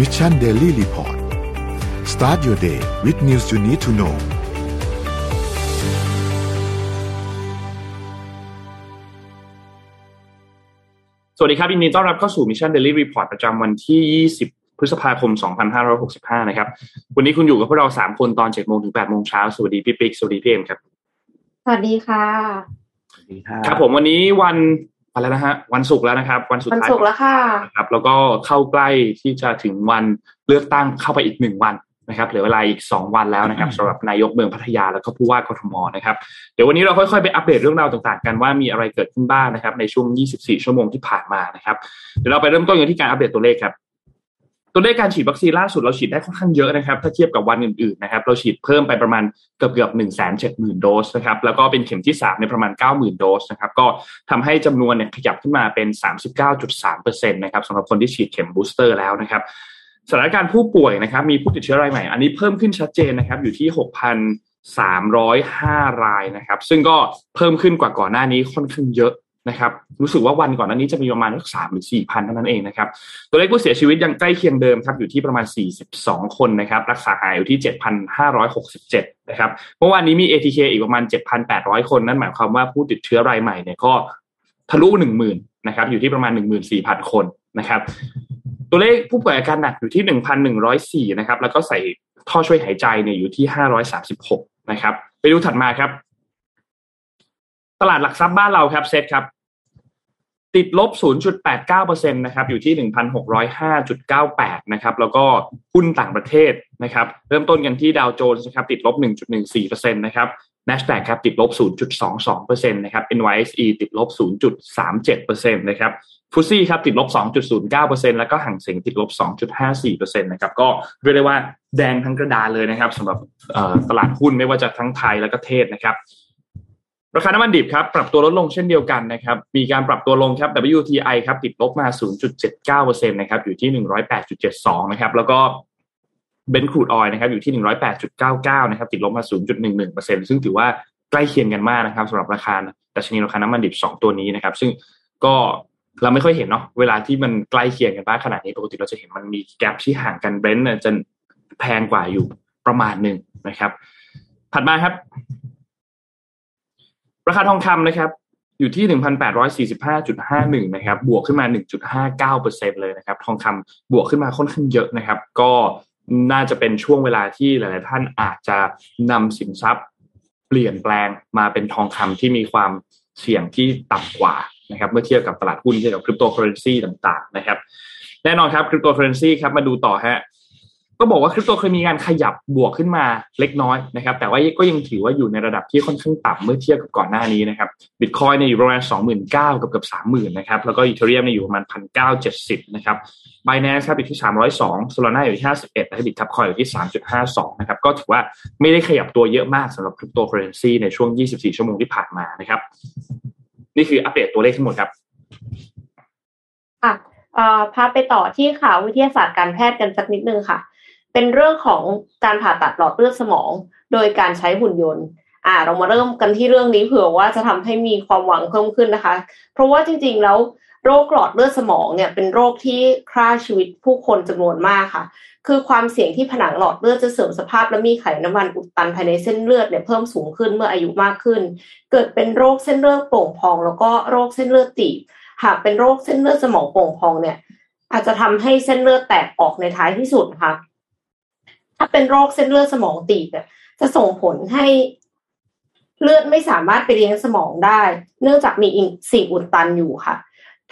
Mission Daily Report start your day with news you need to know สวัสดีครับยินดีต้อนรับเข้าสู่ Mission Daily Report ประจำวันที่ 20 พฤษภาคม 2565 นะครับ วันนี้คุณอยู่กับพวกเรา 3 คนตอน 7 โมงถึง 8 โมงเช้า สวัสดีพี่ปิ๊ก สวัสดีพี่เอ็มครับ สวัสดีค่ะครับผมวันนี้วัน อะไรนะฮะวันศุกร์แล้วนะครับ วันสุดวันท้ายศุกร์แล้วค่ะนะครับ แล้วก็เข้าใกล้ที่จะถึงวันเลือกตั้งเข้าไปอีกหนึ่งวันนะครับเหลือเวลาอีก 2 วันแล้วนะครับสำหรับนายกเมืองพัทยาแล้วก็ผู้ว่ากทมนะครับเดี๋ยววันนี้เราค่อยๆไปอัปเดตเรื่องราวต่างๆ กันว่ามีอะไรเกิดขึ้นบ้างนะครับในช่วง 24 ชั่วโมงที่ผ่านมานะครับเดี๋ยวเราไปเริ่มต้นกันที่การอัปเดตตัวเลขครับ ตัวเลขการฉีดวัคซีนล่าสุดเราฉีดได้ค่อนข้างเยอะนะครับ ถ้าเทียบกับวันอื่นๆนะครับเราฉีดเพิ่มไปประมาณเกือบเกือบหนึ่งแสนเจ็ดหมื่นโดสนะครับแล้วก็เป็นเข็มที่สามในประมาณเก้าหมื่นโดสนะครับก็ทำให้จำนวนเนี่ยขยับขึ้นมาเป็นสามสิบเก้าจุดสามเปอร์เซ็นต์นะครับสำหรับคนที่ฉีดเข็ม booster แล้วนะครับสถานการณ์ผู้ป่วยนะครับมีผู้ติดเชื้อรายใหม่ อันนี้เพิ่มขึ้นชัดเจนนะครับอยู่ที่หกพันสามร้อยห้ารายนะครับ ซึ่งก็เพิ่มขึ้นกว่าก่อนหน้านี้ค่อนข้างเยอะ นะครับรู้สึกว่าวันก่อนหน้านี้จะมีประมาณสักสามหรือสี่พันเท่านั้นเองนะครับตัวเลขผู้เสียชีวิตยังใกล้เคียงเดิมครับอยู่ที่ประมาณ 42 คนนะครับรักษาหายอยู่ที่ 7,567 นะครับเมื่อวานนี้มี ATK อีกประมาณ 7,800 คนนั่นหมายความว่าผู้ติดเชื้อรายใหม่เนี่ยก็ทะลุ 10,000นะครับอยู่ที่ประมาณ 14,000 คนนะครับตัวเลขผู้ป่วยอาการหนักอยู่ที่ 1,104 นะครับแล้วก็ใส่ท่อช่วยหายใจเนี่ยอยู่ที่ 536 นะครับไปดูถัดมาครับ ตลาดหลักทรัพย์บ้านเราครับเซตครับ ติดลบ 0.89%นะครับอยู่ที่ 1,605.98 นะครับแล้วก็หุ้นต่างประเทศนะครับ เริ่มต้นกันที่ดาวโจนส์นะครับติดลบ 1.14%นะครับ NASDAQ ครับติดลบ 0.22%นะครับ NYSE ติดลบ 0.37%นะครับฟุซี่ครับติดลบ 2.09%แล้วก็ห่างเสียงติดลบ 2.54%นะครับก็เรียกได้ว่าแดงทั้งกระดานเลยนะครับสำหรับตลาดหุ้นไม่ว่าจะทั้งไทยและก็เทศนะครับ ราคาน้ำมันดิบครับปรับตัวลดลงเช่นเดียวกันนะครับมีการปรับตัวลงครับ WTI ครับติดลบมา 0.79%นะครับอยู่ที่ 108.72 นะครับแล้วก็เบนซ์ครูดออยนะครับอยู่ที่ 108.99 นะครับติดลบมา 0.11%ซึ่งถือว่าใกล้เคียงกันมากนะครับสำหรับราคาดัชนีราคาน้ำมันดิบ 2 ตัวนี้นะครับ ซึ่งก็เราไม่ค่อยเห็นเนาะเวลาที่มันใกล้เคียงกันบ้างขนาดนี้ปกติเราจะเห็นมันมีแกลบที่ห่างกันเบนซ์จะแพงกว่าอยู่ประมาณหนึ่งนะครับ ถัดมาครับ ราคาทองคำนะครับ อยู่ที่1,845.51 พันแปดร้อยสี่สิบห้าจุดห้าหนึ่งนะครับ บวกขึ้นมา1.59%เลยนะครับ ทองคำบวกขึ้นมาค่อนข้างเยอะนะครับ ก็น่าจะเป็นช่วงเวลาที่หลาย ๆ ท่านอาจจะนำสินทรัพย์ เปลี่ยนแปลงมาเป็นทองคำที่มีความเสี่ยงที่ต่ำกว่านะครับเมื่อเทียบกับตลาดหุ้นเทียบกับคริปโตเคอร์เรนซีต่าง ๆ นะครับ แน่นอนครับคริปโตเคอร์เรนซีครับมาดูต่อฮะ ก็บอกว่าคริปโตเคยมีการขยับบวกขึ้นมาเล็กน้อยนะครับ แต่ว่าก็ยังถือว่าอยู่ในระดับที่ค่อนข้างต่ำเมื่อเทียบกับก่อนหน้านี้นะครับบิตคอยเนี่ยอยู่ประมาณสองหมื่นเก้ากับเกือบสามหมื่นนะครับ แล้วก็ Ethereum เนี่ยอยู่ประมาณพันเก้าเจ็ดสิบนะครับบ i แนสครับอยู่ที่สามร้อยสอง Solana อยู่ที่ห้าสิบเอ็ดและ Bitkub Coin อยู่ที่สามจุดห้าสองนะครับ ก็ถือว่าไม่ได้ขยับตัวเยอะมากสำหรับคริปโตเคอร์เรนซีในช่วงยี่สิบสี่ชั่วโมงที่ผ่านมานะครับ นี่คืออัปเดตตัวเลขทั้งหมดครับค่ะพาไปต่อที่ข่าววิทยาศาสตร์การแพทย์กันสักนิดนึงค่ะ เป็นเรื่องของการผ่าตัดหลอดเลือดสมอง โดยการใช้หุ่นยนต์ อ่า เรามาเริ่มกันที่เรื่องนี้เผื่อว่าจะทำให้มีความหวังเพิ่มขึ้นนะคะ เพราะว่าจริงๆแล้วโรคหลอดเลือดสมองเนี่ยเป็นโรคที่ฆ่าชีวิตผู้คนจำนวนมากค่ะ คือความเสี่ยงที่ผนังหลอดเลือดจะเสื่อมสภาพและมีไขน้ำมันอุดตันภายในเส้นเลือดเนี่ยเพิ่มสูงขึ้นเมื่ออายุมากขึ้น เกิดเป็นโรคเส้นเลือดโป่งพอง แล้วก็โรคเส้นเลือดตีบ หากเป็นโรคเส้นเลือดสมองโป่งพองเนี่ยอาจจะทำให้เส้นเลือดแตกออกในท้ายที่สุดค่ะ ถ้าเป็นโรคเส้นเลือดสมองตีบเนี่ยจะส่งผลให้เลือดไม่สามารถไปเลี้ยงสมองได้ เนื่องจากมีสิ่งอุดตันอยู่ค่ะ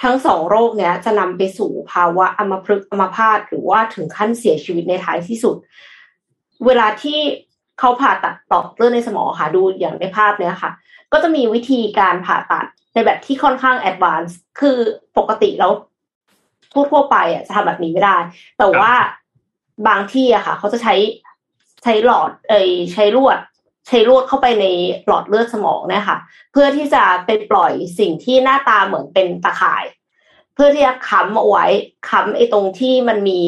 ทั้งสองโรคเนี้ยจะนำไปสู่ภาวะอัมพฤกษ์อัมพาตหรือว่าถึงขั้นเสียชีวิตในท้ายที่สุด เวลาที่เขาผ่าตัดต่อเลือดในสมองค่ะดูอย่างในภาพเนี้ยค่ะ ก็จะมีวิธีการผ่าตัดในแบบที่ค่อนข้างแอดวานซ์คือปกติแล้วทั่วๆไปอะจะทำแบบนี้ไม่ได้ แต่ว่า บางที่อะค่ะ เขาจะใช้ใช้หลอดเอยใช้ลวด ใช้ลวดเข้าไปในหลอดเลือดสมองเนี่ยค่ะเพื่อที่จะไปปล่อยสิ่งที่หน้าตาเหมือนเป็นตะข่าย เพื่อที่จะค้ำเอาไว้ค้ำไอ้ตรงที่มันมี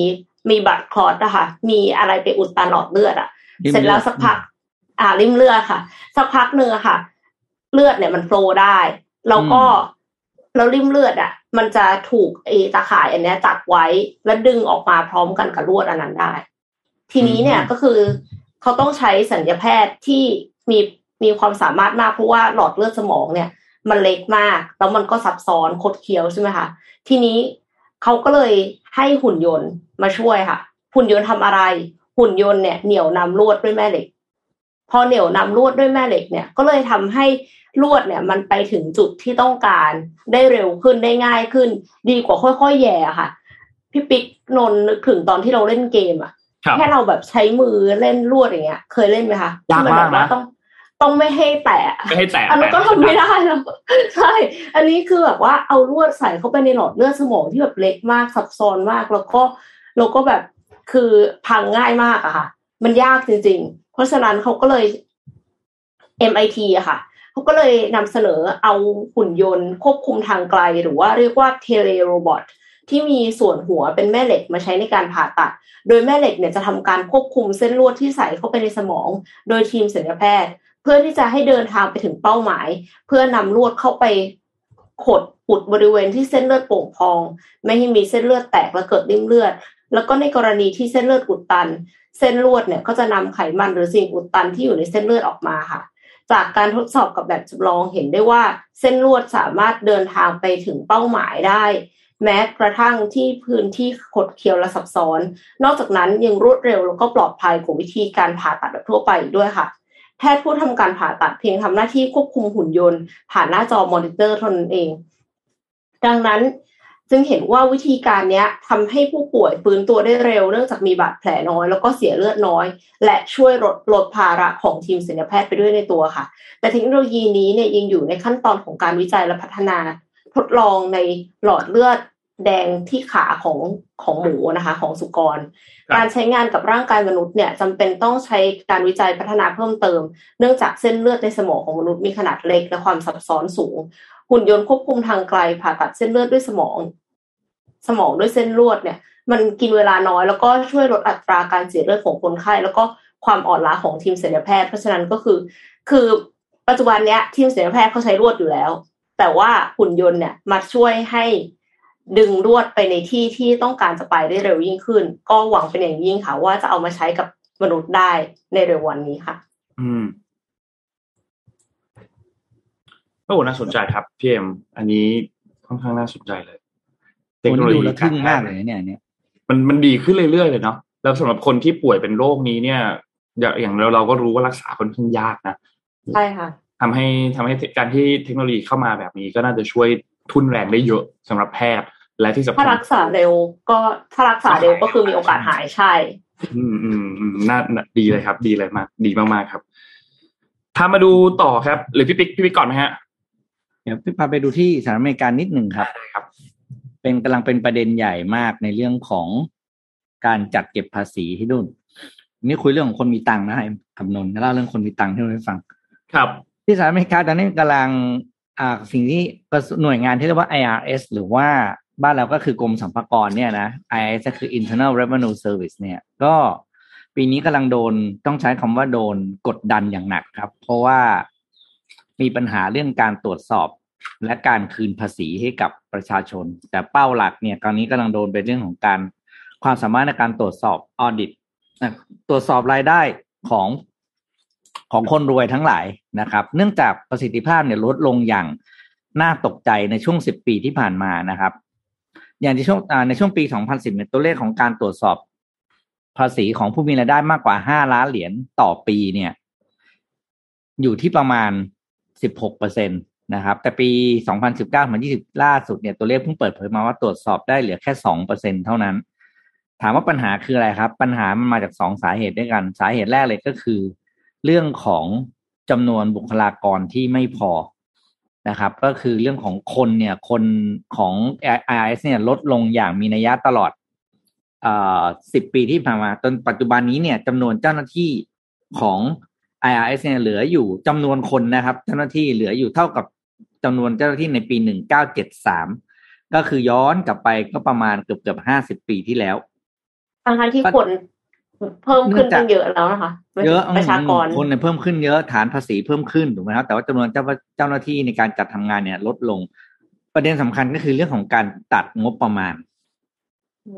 มีบัตรคลอดนะคะมีอะไรไปอุดตันหลอดเลือดอะเสร็จแล้วสักพัก อ่าริมเลือดค่ะ สักพักหนึ่งอะค่ะ เลือดเนี่ยมันโฟลได้ แล้วก็ แล้วริมเลือดอะ มันจะถูกไอตาข่ายอันเนี้ยจับไว้แล้วดึงออกมาพร้อมกันกับลวดอันนั้นได้ ทีนี้เนี่ยก็คือเขาต้องใช้สัญญาแพทย์ที่มีมีความสามารถมากเพราะว่าหลอดเลือดสมองเนี่ย มันเล็กมาก แล้วมันก็ซับซ้อนคดเคี้ยวใช่ไหมคะทีนี้เขาก็เลยให้หุ่นยนต์มาช่วยค่ะ หุ่นยนต์ทำอะไร หุ่นยนต์เนี่ยเหนี่ยวนำลวดด้วยแม่เหล็ก พอเหนี่ยวนำลวดด้วยแม่เหล็กเนี่ยก็เลยทำให้ ลวดเนี่ยมันไปถึงจุดที่ต้องการได้เร็วขึ้นได้ง่ายขึ้น ดีกว่าค่อยๆแย่ค่ะ พี่ปิ๊กนนนึกถึงตอนที่เราเล่นเกมอะแค่เราแบบใช้มือเล่นลวดอย่างเงี้ย เคยเล่นไหมคะยากมากนะต้องต้องไม่ให้แตะไม่ให้แตะอันนั้นก็ทำไม่ได้แล้วใช่ อันนี้คือแบบว่าเอาลวดใส่เข้าไปในหลอดเลือดสมองที่แบบเล็กมากซับซ้อนมาก แล้วก็แล้วก็แบบคือพังง่ายมากอะค่ะ มันยากจริงๆ เพราะฉะนั้นเขาก็เลย MIT อะค่ะ เขาก็เลยนำเสนอเอาหุ่นยนต์ควบคุมทางไกล หรือว่าเรียกว่า telerobot ที่มีส่วนหัวเป็นแม่เหล็กมาใช้ในการผ่าตัด โดยแม่เหล็กเนี่ยจะทำการควบคุมเส้นลวดที่ใส่เข้าไปในสมอง โดยทีมศัลยแพทย์ เพื่อที่จะให้เดินทางไปถึงเป้าหมาย เพื่อนำลวดเข้าไปขดอุดบริเวณที่เส้นเลือดโป่งพอง ไม่ให้มีเส้นเลือดแตกและเกิดริ่มเลือด แล้วก็ในกรณีที่เส้นเลือดอุดตัน เส้นลวดเนี่ยก็จะนำไขมันหรือสิ่งอุดตันที่อยู่ในเส้นเลือดออกมาค่ะ จากการทดสอบกับแบบจำลองเห็นได้ว่าเส้นลวดสามารถเดินทางไปถึงเป้าหมายได้ แม้กระทั่งที่พื้นที่ขดเคี้ยวและซับซ้อน นอกจากนั้นยังรวดเร็วแล้วก็ปลอดภัยกว่าวิธีการผ่าตัดแบบทั่วไปด้วยค่ะ แพทย์ผู้ทำการผ่าตัดเพียงทำหน้าที่ควบคุมหุ่นยนต์ ผ่านหน้าจอมอนิเตอร์เท่านั้นเอง ดังนั้น จึงเห็นว่าวิธีการนี้ทำให้ผู้ป่วยฟื้นตัวได้เร็ว เนื่องจากมีบาดแผลน้อย แล้วก็เสียเลือดน้อย และช่วยลดลดภาระของทีมศัลยแพทย์ไปด้วยในตัวค่ะ แต่เทคโนโลยีนี้เนี่ยยังอยู่ในขั้นตอนของการวิจัยและพัฒนา ทดลองในหลอดเลือดแดงที่ขาของของหมูนะคะของสุกร การใช้งานกับร่างกายมนุษย์เนี่ยจำเป็นต้องใช้การวิจัยพัฒนาเพิ่มเติม เนื่องจากเส้นเลือดในสมองของมนุษย์มีขนาดเล็กและความซับซ้อนสูง หุ่นยนต์ควบคุมทางไกลผ่าตัดเส้นเลือดด้วยสมอง สมองด้วยเส้นลวดเนี่ย มันกินเวลาน้อย แล้วก็ช่วยลดอัตราการเสียเลือดของคนไข้ แล้วก็ความอ่อนล้าของทีมศัลยแพทย์ เพราะฉะนั้นก็คือ คือปัจจุบันเนี้ยทีมศัลยแพทย์เขาใช้ลวดอยู่แล้ว แต่ว่าหุ่นยนต์เนี่ยมาช่วยให้ดึงลวดไปในที่ที่ต้องการจะไปได้เร็วยิ่งขึ้น ก็หวังเป็นอย่างยิ่งค่ะ ว่าจะเอามาใช้กับมนุษย์ได้ในเร็ววันนี้ค่ะ อืมโอ้น่าสนใจครับพี่เอ็มอันนี้ค่อนข้างน่าสนใจเลย เทคโนโลยีการแพทย์เนี่ยเนี่ยมันมันดีขึ้นเรื่อยๆเลยเนาะแล้วสำหรับคนที่ป่วยเป็นโรคนี้เนี่ย อย่างเราเราก็รู้ว่ารักษาค่อนข้างยากนะใช่ค่ะทำให้ทำให้การที่เทคโนโลยีเข้ามาแบบนี้ก็น่าจะช่วยทุนแรงได้เยอะสำหรับแพทย์และที่สำคัญถ้ารักษาเร็วก็ถ้ารักษาเร็วก็คือมีโอกาสหายใช่ อืมอืมอืมน่าดีเลยครับ ดีเลยมาก ดีมากๆครับถ้ามาดูต่อครับ หรือพี่ปิ๊กพี่ปิ๊กก่อนไหมฮะเดี๋ยวพี่พาไปดูที่สหรัฐอเมริกานิดหนึ่งครับครับ เป็นกำลังเป็นประเด็นใหญ่มากในเรื่องของการจัดเก็บภาษีที่นู่นนี่คุยเรื่องของคนมีตังค์นะไอ้คำนวณเล่าเรื่องคนมีตังค์ให้เราฟัง ครับ ที่สหรัฐอเมริกาตอนนี้กำลังอ่าสิ่งที่หน่วยงานที่เรียกว่า IRS หรือว่าบ้านเราก็คือกรมสรรพากรเนี่ยนะ IRS ก็คือ Internal Revenue Service เนี่ย ก็ปีนี้กำลังโดนต้องใช้คำว่าโดนกดดันอย่างหนักครับ เพราะว่ามีปัญหาเรื่องการตรวจสอบ และการคืนภาษีให้กับประชาชน แต่เป้าหลักเนี่ยตอนนี้กำลังโดนเป็นเรื่องของการความสามารถในการตรวจสอบออดิตตรวจสอบรายได้ของของคนรวยทั้งหลายนะครับ เนื่องจากประสิทธิภาพเนี่ยลดลงอย่างน่าตกใจในช่วงสิบปีที่ผ่านมานะครับ อย่างที่ช่วงในช่วงปี 2010เนี่ยตัวเลขของการตรวจสอบภาษีของผู้มีรายได้มากกว่า 5 ล้านเหรียญต่อปีเนี่ย อยู่ที่ประมาณ 16เปอร์เซ็นต นะครับ แต่ปี 2019-2020 ล่าสุดเนี่ยตัวเลขเพิ่งเปิดเผยมาว่าตรวจสอบได้เหลือแค่2%เเท่านั้น ถามว่าปัญหาคืออะไรครับ ปัญหามันมาจากสองสาเหตุด้วยกัน สาเหตุแรกเลยก็คือ เรื่องของจำนวนบุคลากรที่ไม่พอนะครับ ก็คือเรื่องของคนเนี่ยคนของ IRS เนี่ยลดลงอย่างมีนัยยะตลอดสิบปีที่ผ่านมาจนปัจจุบันนี้เนี่ยจำนวนเจ้าหน้าที่ของ IRS เนี่ยเหลืออยู่จำนวนคนนะครับ เจ้าหน้าที่เหลืออยู่เท่ากับ จำนวนเจ้าหน้าที่ในปีหนึ่งเก้าเจ็ดสามก็คือย้อนกลับไปก็ประมาณเกือบเกือบห้าสิบปีที่แล้วทั้งที่คนเพิ่มขึ้นตั้งเยอะแล้วนะคะเยอะประชากรคนเนี่ยเพิ่มขึ้นเยอะฐานภาษีเพิ่มขึ้นถูกไหมครับแต่ว่าจำนวนเจ้าเจ้าหน้าที่ในการจัดทำงานเนี่ย ลดลง ประเด็นสำคัญก็คือเรื่องของการตัดงบประมาณ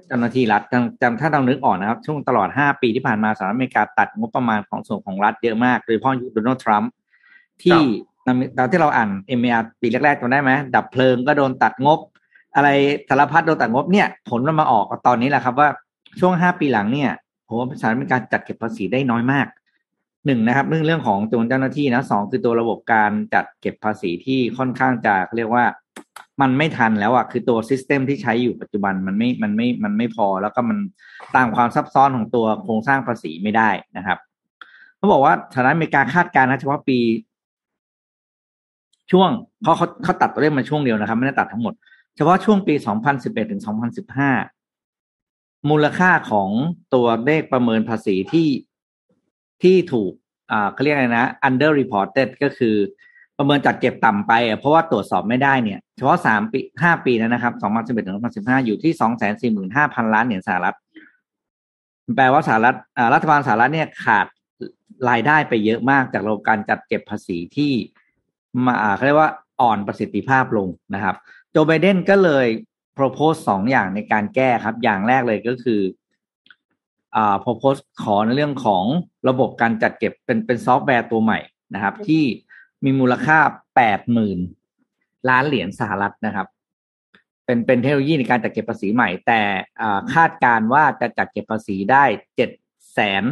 เจ้าหน้าที่รัฐจำจำถ้าเรานึกออกนะครับ ช่วงตลอดห้าปีที่ผ่านมาสหรัฐอเมริกาตัดงบประมาณของส่วนของรัฐเยอะมาก โดยเฉพาะยุคโดนัลด์ทรัมป์ที่ ตอนที่เราอ่านเอ็มอาปีแรกๆจำได้ไหมดับเพลิงก็โดนตัดงบ อะไรสารพัดโดนตัดงบเนี่ย ผลมันมาออกตอนนี้แหละครับว่าช่วงห้าปีหลังเนี่ยผมว่าสหรัฐอเมริกาจัดเก็บภาษีได้น้อยมากหนึ่งนะครับเรื่องเรื่องของตัวเจ้าหน้าที่นะสองคือตัวระบบการจัดเก็บภาษีที่ค่อนข้างจะเรียกว่ามันไม่ทันแล้วอะคือตัว system ที่ใช้อยู่ปัจจุบันมันไม่มันไม่มันไม่พอ แล้วก็มันตามความซับซ้อนของตัวโครงสร้างภาษีไม่ได้นะครับเขาบอกว่าสหรัฐอเมริกาคาดการณ์นะเฉพาะปี ช่วงเขาเขาเขาตัดตัวเลขมาช่วงเดียวนะครับ ไม่ได้ตัดทั้งหมด เฉพาะช่วงปี 2011 ถึง 2015 มูลค่าของตัวเลขประเมินภาษีที่ที่ถูกอ่าเขาเรียกอะไรนะ under reported ก็คือประเมินจัดเก็บต่ำไปเพราะว่าตรวจสอบไม่ได้เนี่ย เฉพาะสามปีห้าปีนั้นนะครับสองพันสิบเอ็ดถึงสองพันสิบห้าอยู่ที่สองแสนสี่หมื่นห้าพันล้านเหรียญสหรัฐแปลว่าสหรัฐรัฐบาลสหรัฐเนี่ยขาดรายได้ไปเยอะมากจากระบบการจัดเก็บภาษีที่ มาเขาเรียกว่าอ่อนประสิทธิภาพลงนะครับ โจไบเดนก็เลย propose สองอย่างในการแก้ครับ อย่างแรกเลยก็คืออ่า propose ขอในเรื่องของระบบการจัดเก็บเป็นเป็นซอฟต์แวร์ตัวใหม่นะครับ ที่มีมูลค่าแปดหมื่นล้านเหรียญสหรัฐนะครับ เป็นเป็นเทคโนโลยีในการจัดเก็บภาษีใหม่ แต่คาดการว่าจะจัดเก็บภาษีได้เจ็ดแสน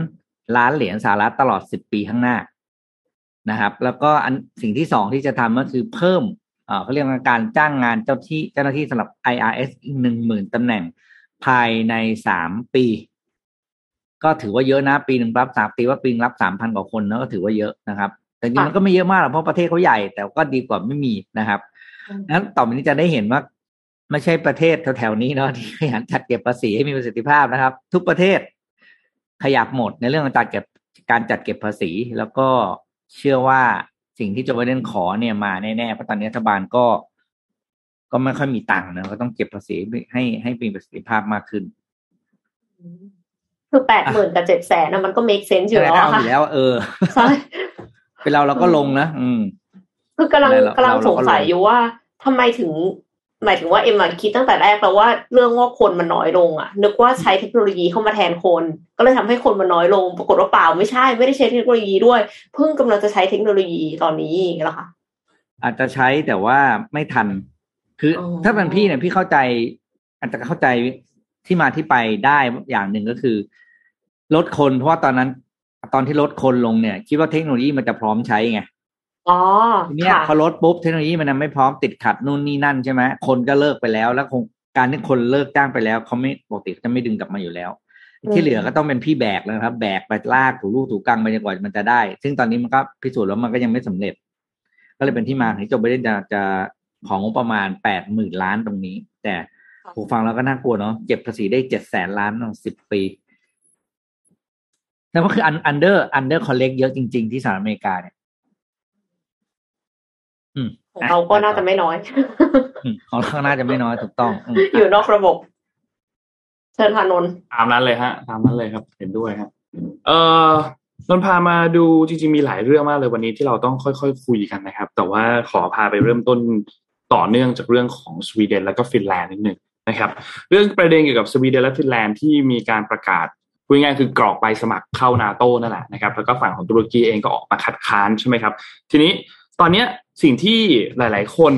ล้านเหรียญสหรัฐตลอดสิบปีข้างหน้า นะครับ แล้วก็อันสิ่งที่สองที่จะทำก็คือเพิ่มเขาเรียกว่าการจ้างงานเจ้าที่เจ้าหน้าที่สำหรับ IRS อีกหนึ่งหมื่นตำแหน่งภายในสามปี ก็ถือว่าเยอะนะ ปีหนึ่งรับสามปีว่าปีรับสามพันกว่าคนนะก็ถือว่าเยอะนะครับ แต่จริงมันก็ไม่เยอะมากหรอกเพราะประเทศเขาใหญ่ แต่ก็ดีกว่าไม่มีนะครับนั้นต่อไปนี้จะได้เห็นว่าไม่ใช่ประเทศแถวๆนี้เนาะที่ขยันจัดเก็บภาษีให้มีประสิทธิภาพนะครับ ทุกประเทศขยับหมดในเรื่องของจัดเก็บการจัดเก็บภาษี แล้วก็ เชื่อว่าสิ่งที่โจไบเดนขอเนี่ยมาแน่ๆเพราะตอนนี้รัฐบาลก็ ก็ไม่ค่อยมีตังค์นะก็ต้องเก็บภาษีให้ให้มีประสิทธิภาพมากขึ้น คือแปดหมื่นกับเจ็ดแสนนะมันก็เมคเซนส์อยู่แล้วค่ะอยู่แล้ว เออใช่เป็นเราเราก็ลงนะอืม คือกำลังกำลังสงสัยอยู่ว่าทำไมถึง หมายถึงว่าเอ็มคิดตั้งแต่แรกแล้วว่าเรื่องว่าคนมันน้อยลงอะนึกว่าใช้เทคโนโลยีเข้ามาแทนคน ก็เลยทำให้คนมันน้อยลง ปรากฏว่าเปล่าไม่ใช่ไม่ได้ใช้เทคโนโลยีด้วย เพิ่งกำลังจะใช้เทคโนโลยีตอนนี้แล้วค่ะอาจจะใช้แต่ว่าไม่ทัน คือถ้าเป็นพี่เนี่ยพี่เข้าใจ อาจจะเข้าใจที่มาที่ไปได้อย่างหนึ่งก็คือ ลดคนเพราะว่าตอนนั้น ตอนที่ลดคนลงเนี่ย คิดว่าเทคโนโลยีมันจะพร้อมใช้ไง อ๋อทีนี้พอลดปุ๊บเทคโนโลยีมันไม่พร้อมติดขัดนู่นนี่นั่นใช่ไหมคนก็เลิกไปแล้ว แล้วคงการที่คนเลิกจ้างไปแล้วเขาไม่ปกติจะไม่ดึงกลับมาอยู่แล้ว ที่เหลือก็ต้องเป็นพี่แบกแล้วครับ แบกไปลากถูลูกถูกังไปจนกว่ามันจะได้ ซึ่งตอนนี้มันก็พิสูจน์แล้วมันก็ยังไม่สำเร็จ ก็เลยเป็นที่มาที่โจไบเดนจะจะของประมาณแปดหมื่นล้านตรงนี้ แต่ผู้ฟังเราก็น่ากลัวเนาะเก็บภาษีได้เจ็ดแสนล้านสิบปีนั่นก็คืออัน under under collect เยอะจริง ๆ ที่สหรัฐอเมริกาเนี่ย ของเราก็น่าจะไม่น้อยของเราน่าจะไม่น้อยถูกต้องอยู่นอกระบบ เชิญพานนตามนั้นเลยฮะ ตามนั้นเลยครับ เห็นด้วยครับ เอ่อนนพามาดูจริงๆมีหลายเรื่องมากเลยวันนี้ที่เราต้องค่อยๆคคุยกันนะครับ แต่ว่าขอพาไปเริ่มต้นต่อเนื่องจากเรื่องของสวีเดนและก็ฟินแลนด์นิดนึงนะครับ เรื่องประเด็นเกี่ยวกับสวีเดนและฟินแลนด์ที่มีการประกาศพูดง่ายคือกรอกใบสมัครเข้านาโต้นั่นแหละนะครับแล้วก็ฝั่งของตุรกีเองก็ออกมาคัดค้านใช่ไหมครับ ทีนี้ตอนนี้ สิ่งที่หลาย ๆ คน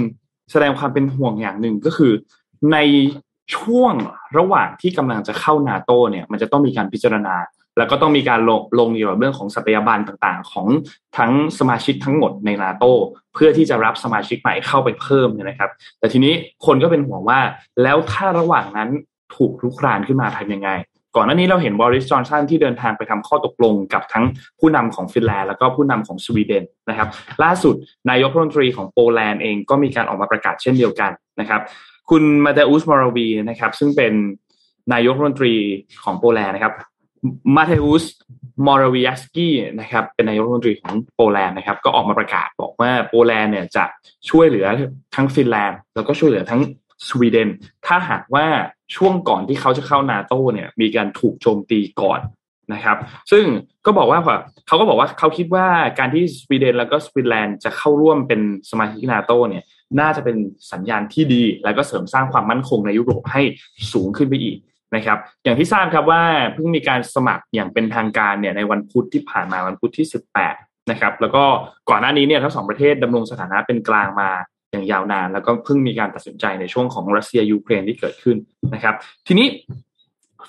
แสดงความเป็นห่วงอย่างหนึ่งก็คือ ในช่วงระหว่างที่กำลังจะเข้านาโต้เนี่ย มันจะต้องมีการพิจารณา แล้วก็ต้องมีการลงลงเกี่ยวกับเรื่องของสัตยาบันต่าง ๆ ของทั้งสมาชิกทั้งหมดในนาโตเพื่อที่จะรับสมาชิกใหม่เข้าไปเพิ่มเนี่ยนะครับ แต่ทีนี้คนก็เป็นห่วงว่า แล้วถ้าระหว่างนั้นถูกลุกรานขึ้นมาทำยังไง ก่อนหน้านี้เราเห็นบอริสจอห์นสันที่เดินทางไปทำข้อตกลงกับทั้งผู้นำของฟินแลนด์แล้วก็ผู้นำของสวีเดนนะครับ ล่าสุดนายกรัฐมนตรีของโปแลนด์เองก็มีการออกมาประกาศเช่นเดียวกันนะครับ คุณมาเตอุสมอร์วีนะครับ ซึ่งเป็นนายกรัฐมนตรีของโปแลนด์นะครับมาเตอุสมอราเวียสกี้นะครับเป็นนายกรัฐมนตรีของโปแลนด์นะครับ ก็ออกมาประกาศบอกว่าโปแลนด์เนี่ยจะช่วยเหลือทั้งฟินแลนด์ แล้วก็ช่วยเหลือทั้งสวีเดน ถ้าหากว่า ช่วงก่อนที่เขาจะเข้านาโตเนี่ย มีการถูกโจมตีก่อนนะครับ ซึ่งก็บอกว่าเขาก็บอกว่าเขาคิดว่าการที่สวีเดนแล้วก็ฟินแลนด์จะเข้าร่วมเป็นสมาชิกนาโตเนี่ยน่าจะเป็นสัญญาณที่ดี แล้วก็เสริมสร้างความมั่นคงในยุโรปให้สูงขึ้นไปอีกนะครับ อย่างที่ทราบครับว่าเพิ่งมีการสมัครอย่างเป็นทางการเนี่ยในวันพุธที่ผ่านมาวันพุธที่ 18 นะครับ แล้วก็ก่อนหน้านี้เนี่ยทั้งสองประเทศดำรงสถานะเป็นกลางมา อย่างยาวนาน แล้วก็เพิ่งมีการตัดสินใจในช่วงของรัสเซียยูเครนที่เกิดขึ้นนะครับ ทีนี้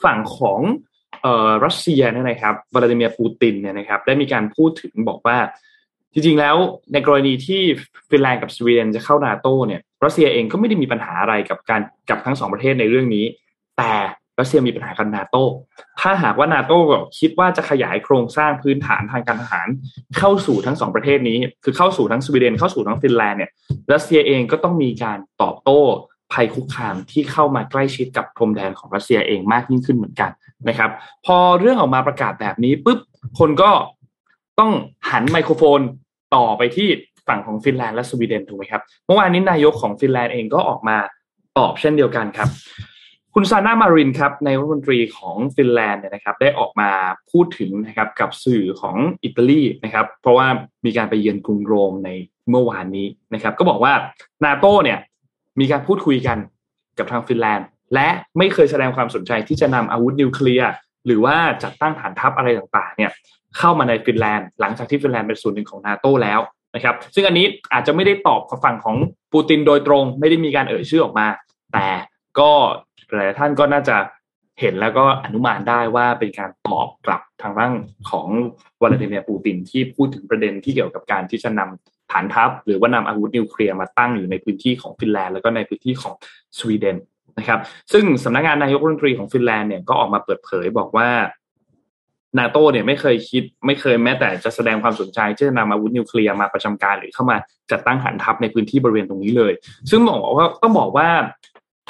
ฝั่งของเอ่อรัสเซียเนี่ยนะครับวลาดิเมียร์ปูตินเนี่ยนะครับ ได้มีการพูดถึงบอกว่า จริงๆแล้วในกรณีที่ฟินแลนด์กับสวีเดนจะเข้านาโตเนี่ยรัสเซียเองก็ไม่ได้มีปัญหาอะไรกับการกับทั้งสองประเทศในเรื่องนี้ แต่ รัสเซียมีปัญหากับนาโต้ถ้าหากว่านาโต้คิดว่าจะขยายโครงสร้างพื้นฐานทางการทหาร เข้าสู่ทั้งสองประเทศนี้ คือเข้าสู่ทั้งสวีเดนเข้าสู่ทั้งฟินแลนด์เนี่ยรัสเซียเองก็ต้องมีการตอบโต้ภัยคุกคามที่เข้ามาใกล้ชิดกับพรมแดนของรัสเซียเองมากยิ่งขึ้นเหมือนกันนะครับ พอเรื่องออกมาประกาศแบบนี้ปุ๊บคนก็ต้องหันไมโครโฟนต่อไปที่ฝั่งของฟินแลนด์และสวีเดนถูกไหมครับเมื่อวานนี้นายกของฟินแลนด์เองก็ออกมาตอบเช่นเดียวกันครับ คุณซานนามารินครับนายกรัฐมนตรีของฟินแลนด์เนี่ยนะครับได้ออกมาพูดถึงนะครับกับสื่อของอิตาลีนะครับเพราะว่ามีการไปเยือนกรุงโรมในเมื่อวานนี้นะครับ ก็บอกว่านาโตเนี่ยมีการพูดคุยกันกับทางฟินแลนด์ และไม่เคยแสดงความสนใจที่จะนำอาวุธนิวเคลียร์หรือว่าจัดตั้งฐานทัพอะไรต่างๆเนี่ยเข้ามาในฟินแลนด์ หลังจากที่ฟินแลนด์เป็นส่วนหนึ่งของนาโตแล้วนะครับซึ่งอันนี้อาจจะไม่ได้ตอบฝั่งของปูตินโดยตรง ไม่ได้มีการเอ่ยชื่อออกมา แต่ก็ หลายท่านก็น่าจะเห็นแล้วก็อนุมานได้ว่าเป็นการตอบกลับทางด้านของวลาดิเมียร์ปูตินที่พูดถึงประเด็นที่เกี่ยวกับการที่จะนำฐานทัพ หรือว่านำอาวุธนิวเคลียร์มาตั้งอยู่ในพื้นที่ของฟินแลนด์แล้วก็ในพื้นที่ของสวีเดนนะครับ ซึ่งสำนักงานนายกรัฐมนตรีของฟินแลนด์เนี่ยก็ออกมาเปิดเผยบอกว่านาโตเนี่ยไม่เคยคิดไม่เคยแม้แต่จะแสดงความสนใจที่จะนำอาวุธนิวเคลียร์มาประจำการหรือเข้ามาจัดตั้งฐานทัพในพื้นที่บริเวณตรงนี้เลย ซึ่งบอกว่าต้องบอกว่า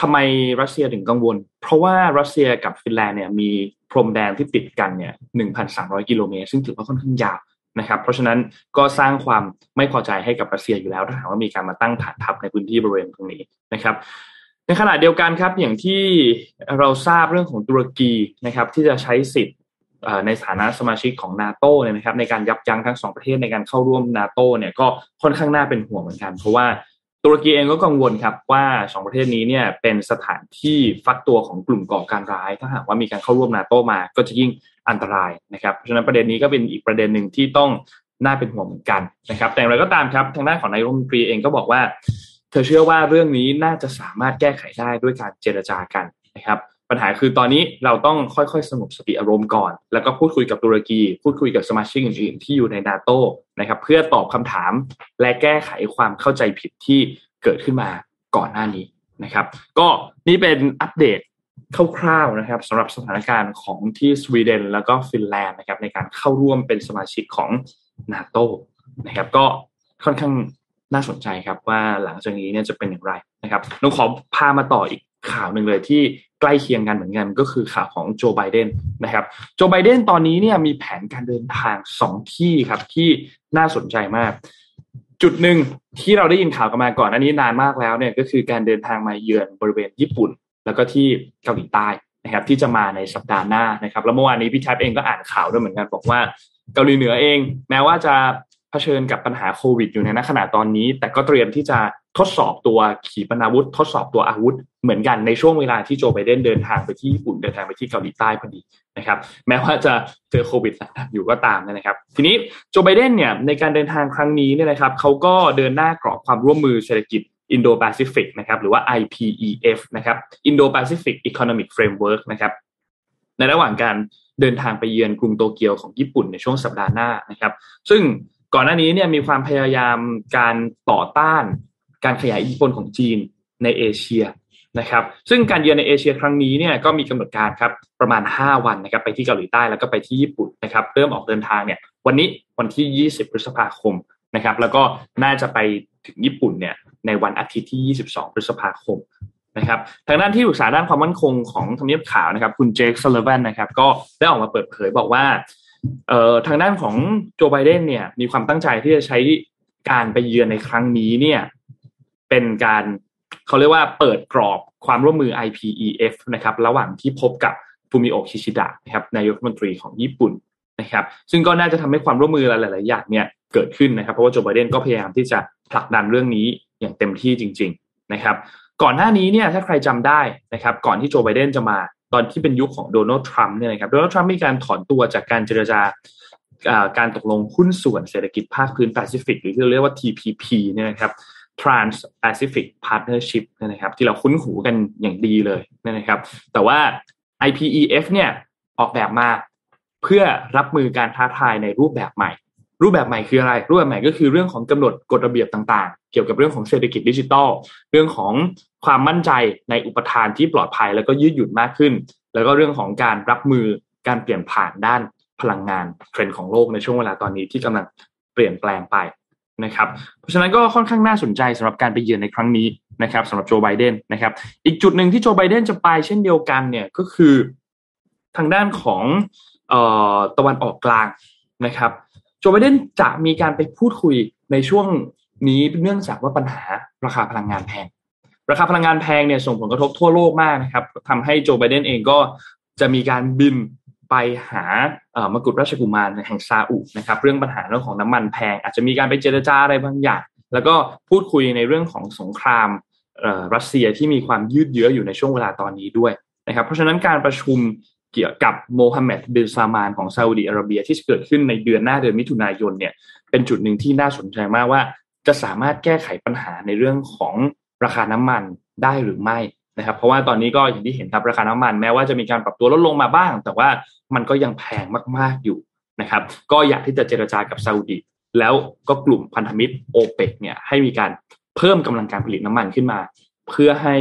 ทำไมรัสเซียถึงกังวล เพราะว่ารัสเซียกับฟินแลนด์เนี่ยมีพรมแดนที่ติดกันเนี่ย1,300กิโลเมตรซึ่งถือว่าค่อนข้างยาวนะครับ เพราะฉะนั้นก็สร้างความไม่พอใจให้กับรัสเซียอยู่แล้วถ้าหากว่ามีการมาตั้งฐานทัพในพื้นที่บริเวณตรงนี้นะครับในขณะเดียวกันครับอย่างที่เราทราบเรื่องของตุรกีนะครับที่จะใช้สิทธิ์ในฐานะสมาชิกของนาโตเนี่ยนะครับในการยับยั้งทั้งสองประเทศในการเข้าร่วมนาโตเนี่ยก็ค่อนข้างน่าเป็นห่วงเหมือนกัน เพราะว่า ตุรกีเองก็กังวลครับว่าสองประเทศนี้เนี่ยเป็นสถานที่ฟักตัวของกลุ่มก่อการร้าย ถ้าหากว่ามีการเข้าร่วมนาโตมาก็จะยิ่งอันตรายนะครับเพราะฉะนั้นประเด็นนี้ก็เป็นอีกประเด็นหนึ่งที่ต้องน่าเป็นห่วงเหมือนกันนะครับ แต่อย่างไรก็ตามครับทางด้านของนายรัฐมนตรีเองก็บอกว่า เธอเชื่อว่าเรื่องนี้น่าจะสามารถแก้ไขได้ด้วยการเจรจากันนะครับ ปัญหาคือตอนนี้เราต้องค่อยๆ สงบสติอารมณ์ก่อน แล้วก็พูดคุยกับตุรกี พูดคุยกับสมาชิกอื่นๆ ที่อยู่ในนาโตนะครับ เพื่อตอบคำถามและแก้ไขความเข้าใจผิดที่เกิดขึ้นมาก่อนหน้านี้นะครับ ก็นี่เป็นอัปเดตคร่าวๆนะครับสำหรับสถานการณ์ของที่สวีเดน แล้วก็ฟินแลนด์นะครับในการเข้าร่วมเป็นสมาชิกของนาโตนะครับ ก็ค่อนข้าง น่าสนใจครับว่าหลังจากนี้เนี่ยจะเป็นอย่างไรนะครับน้องขอพามาต่ออีกข่าวหนึ่งเลยที่ใกล้เคียงกันเหมือนกันก็คือข่าวของโจไบเดนนะครับโจไบเดนตอนนี้เนี่ยมีแผนการเดินทางสองที่ครับที่น่าสนใจมาก จุดหนึ่งที่เราได้ยินข่าวกันมาก่อนอันนี้นานมากแล้วเนี่ยก็คือการเดินทางมาเยือนบริเวณญี่ปุ่น แล้วก็ที่เกาหลีใต้นะครับที่จะมาในสัปดาห์หน้านะครับ แล้วเมื่อวานนี้พี่แท็บเองก็อ่านข่าวด้วยเหมือนกันบอกว่าเกาหลีเหนือเอง แม้ว่าจะ เผชิญกับปัญหาโควิดอยู่ในขณะตอนนี้ แต่ก็เตรียมที่จะทดสอบตัวขีปนาวุธ ทดสอบตัวอาวุธ เหมือนกันในช่วงเวลาที่โจไบเดนเดินทางไปที่ญี่ปุ่นเดินทางไปที่เกาหลีใต้พอดีนะครับ แม้ว่าจะเจอโควิดอยู่ก็ตามนะครับ ทีนี้โจไบเดนเนี่ยในการเดินทางครั้งนี้เนี่ยนะครับเขาก็เดินหน้ากรอบความร่วมมือเศรษฐกิจอินโดแปซิฟิกนะครับหรือว่า IPEF นะครับ Indo Pacific Economic Framework นะครับในระหว่างการเดินทางไปเยือนกรุงโตเกียวของญี่ปุ่นในช่วงสัปดาห์หน้านะครับ ซึ่ง ก่อนหน้านี้เนี่ยมีความพยายามการต่อต้าน การขยายอิทธิพลของจีนในเอเชียนะครับ ซึ่งการเยือนในเอเชียครั้งนี้เนี่ยก็มีกำหนดการครับประมาณ 5 วันนะครับไปที่เกาหลีใต้แล้วก็ไปที่ญี่ปุ่นนะครับเริ่มออกเดินทางเนี่ยวันนี้วันที่ 20 พฤษภาคมนะครับแล้วก็น่าจะไปถึงญี่ปุ่นเนี่ยในวันอาทิตย์ที่ 22 พฤษภาคมนะครับทางด้านที่ปรึกษาด้านความมั่นคงของทำเนียบข่าวนะครับ คุณเจคซัลเลวันนะครับ ก็ได้ออกมาเปิดเผยบอกว่า เอ่อทางด้านของโจไบเดนเนี่ยมีความตั้งใจที่จะใช้การไปเยือนในครั้งนี้เนี่ยเป็นการเขาเรียกว่าเปิดกรอบความร่วมมือ IPEF นะครับระหว่างที่พบกับฟูมิโอคิชิดะนะครับนายกรัฐมนตรีของญี่ปุ่นนะครับซึ่งก็น่าจะทำให้ความร่วมมือหลาย ๆ อย่างเนี่ยเกิดขึ้นนะครับเพราะว่าโจไบเดนก็พยายามที่จะผลักดันเรื่องนี้อย่างเต็มที่จริง ๆ นะครับ ก่อนหน้านี้เนี่ยถ้าใครจำได้นะครับก่อนที่โจไบเดนจะมา ตอนที่เป็นยุคขของโดนัลด์ทรัมป์เนี่ยนะครับโดนัลด์ทรัมป์มีการถอนตัวจากการเจรจาการตกลงหุ้นส่วนเศรษฐกิจภาคพื้นแปซิฟิกหรือที่เราเรียกว่า TPP เนี่ยนะครับ Trans-Pacific Partnership นะครับ ที่เราคุ้นหูกันอย่างดีเลยนะครับ แต่ว่า IPEF เนี่ยออกแบบมาเพื่อรับมือการท้าทายในรูปแบบใหม่ รูปแบบใหม่คืออะไร รูปแบบใหม่ก็คือเรื่องของกำหนดกฎระเบียบต่างๆ เกี่ยวกับเรื่องของเศรษฐกิจดิจิทัล เรื่องของความมั่นใจในอุปทานที่ปลอดภัยแล้วก็ยืดหยุ่นมากขึ้น แล้วก็เรื่องของการรับมือการเปลี่ยนผ่านด้านพลังงานเทรนด์ของโลกในช่วงเวลาตอนนี้ที่กำลังเปลี่ยนแปลงไปนะครับ เพราะฉะนั้นก็ค่อนข้างน่าสนใจสำหรับการไปเยือนในครั้งนี้นะครับสำหรับโจไบเดนนะครับ อีกจุดหนึ่งที่โจไบเดนจะไปเช่นเดียวกันเนี่ยก็คือทางด้านของตะวันออกกลางนะครับ โจไบเดนจะมีการไปพูดคุยในช่วงนี้เนื่องจากว่าปัญหาราคาพลังงานแพง ราคาพลังงานแพงเนี่ยส่งผลกระทบทั่วโลกมากนะครับทำให้โจไบเดนเองก็จะมีการบินไปหามกุฎราชกุมารแห่งซาอุนะครับเรื่องปัญหาเรื่องของน้ำมันแพง อาจจะมีการไปเจรจาอะไรบางอย่าง แล้วก็พูดคุยในเรื่องของสงครามรัสเซียที่มีความยืดเยื้ออยู่ในช่วงเวลาตอนนี้ด้วยนะครับเพราะฉะนั้นการประชุม เกี่ยวกับโมฮัมเหม็ดบินซามานของซาอุดีอาระเบียที่จะเกิดขึ้นในเดือนหน้าเดือนมิถุนายนเนี่ยเป็นจุดหนึ่งที่น่าสนใจมากว่า จะสามารถแก้ไขปัญหาในเรื่องของราคาน้ำมันได้หรือไม่นะครับ เพราะว่าตอนนี้ก็อย่างที่เห็นครับราคาน้ำมันแม้ว่าจะมีการปรับตัวลดลงมาบ้าง แต่ว่ามันก็ยังแพงมากๆอยู่นะครับ ก็อยากที่จะเจรจากับซาอุดีแล้วก็กลุ่มพันธมิตรโอเปกเนี่ยให้มีการเพิ่มกำลังการผลิตน้ำมันขึ้นมา เพื่อให้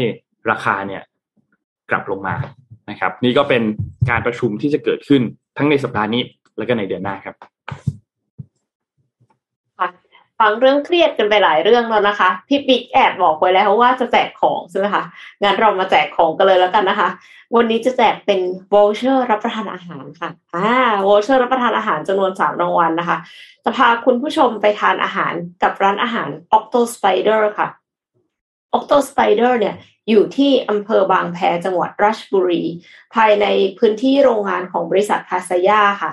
ราคาเนี่ยกลับลงมา นะครับ นี่ก็เป็นการประชุมที่จะเกิดขึ้นทั้งในสัปดาห์นี้ และก็ในเดือนหน้าครับฟังเรื่องเครียดกันไปหลายเรื่องแล้วนะคะ พี่ปิ๊กแอบบอกไว้แล้วว่าจะแจกของใช่ไหมคะงั้นเรามาแจกของกันเลยแล้วกันนะคะ วันนี้จะแจกเป็น voucher รับประทานอาหารค่ะอ่าวอลเชอร์รับประทานอาหารจำนวนสามรางวัลนะคะจะพาคุณผู้ชมไปทานอาหารกับร้านอาหาร Octo Spider ค่ะ Octo Spider เนี่ย อยู่ที่อำเภอบางแพจังหวัดราชบุรี ภายในพื้นที่โรงงานของบริษัทคาซายาค่ะ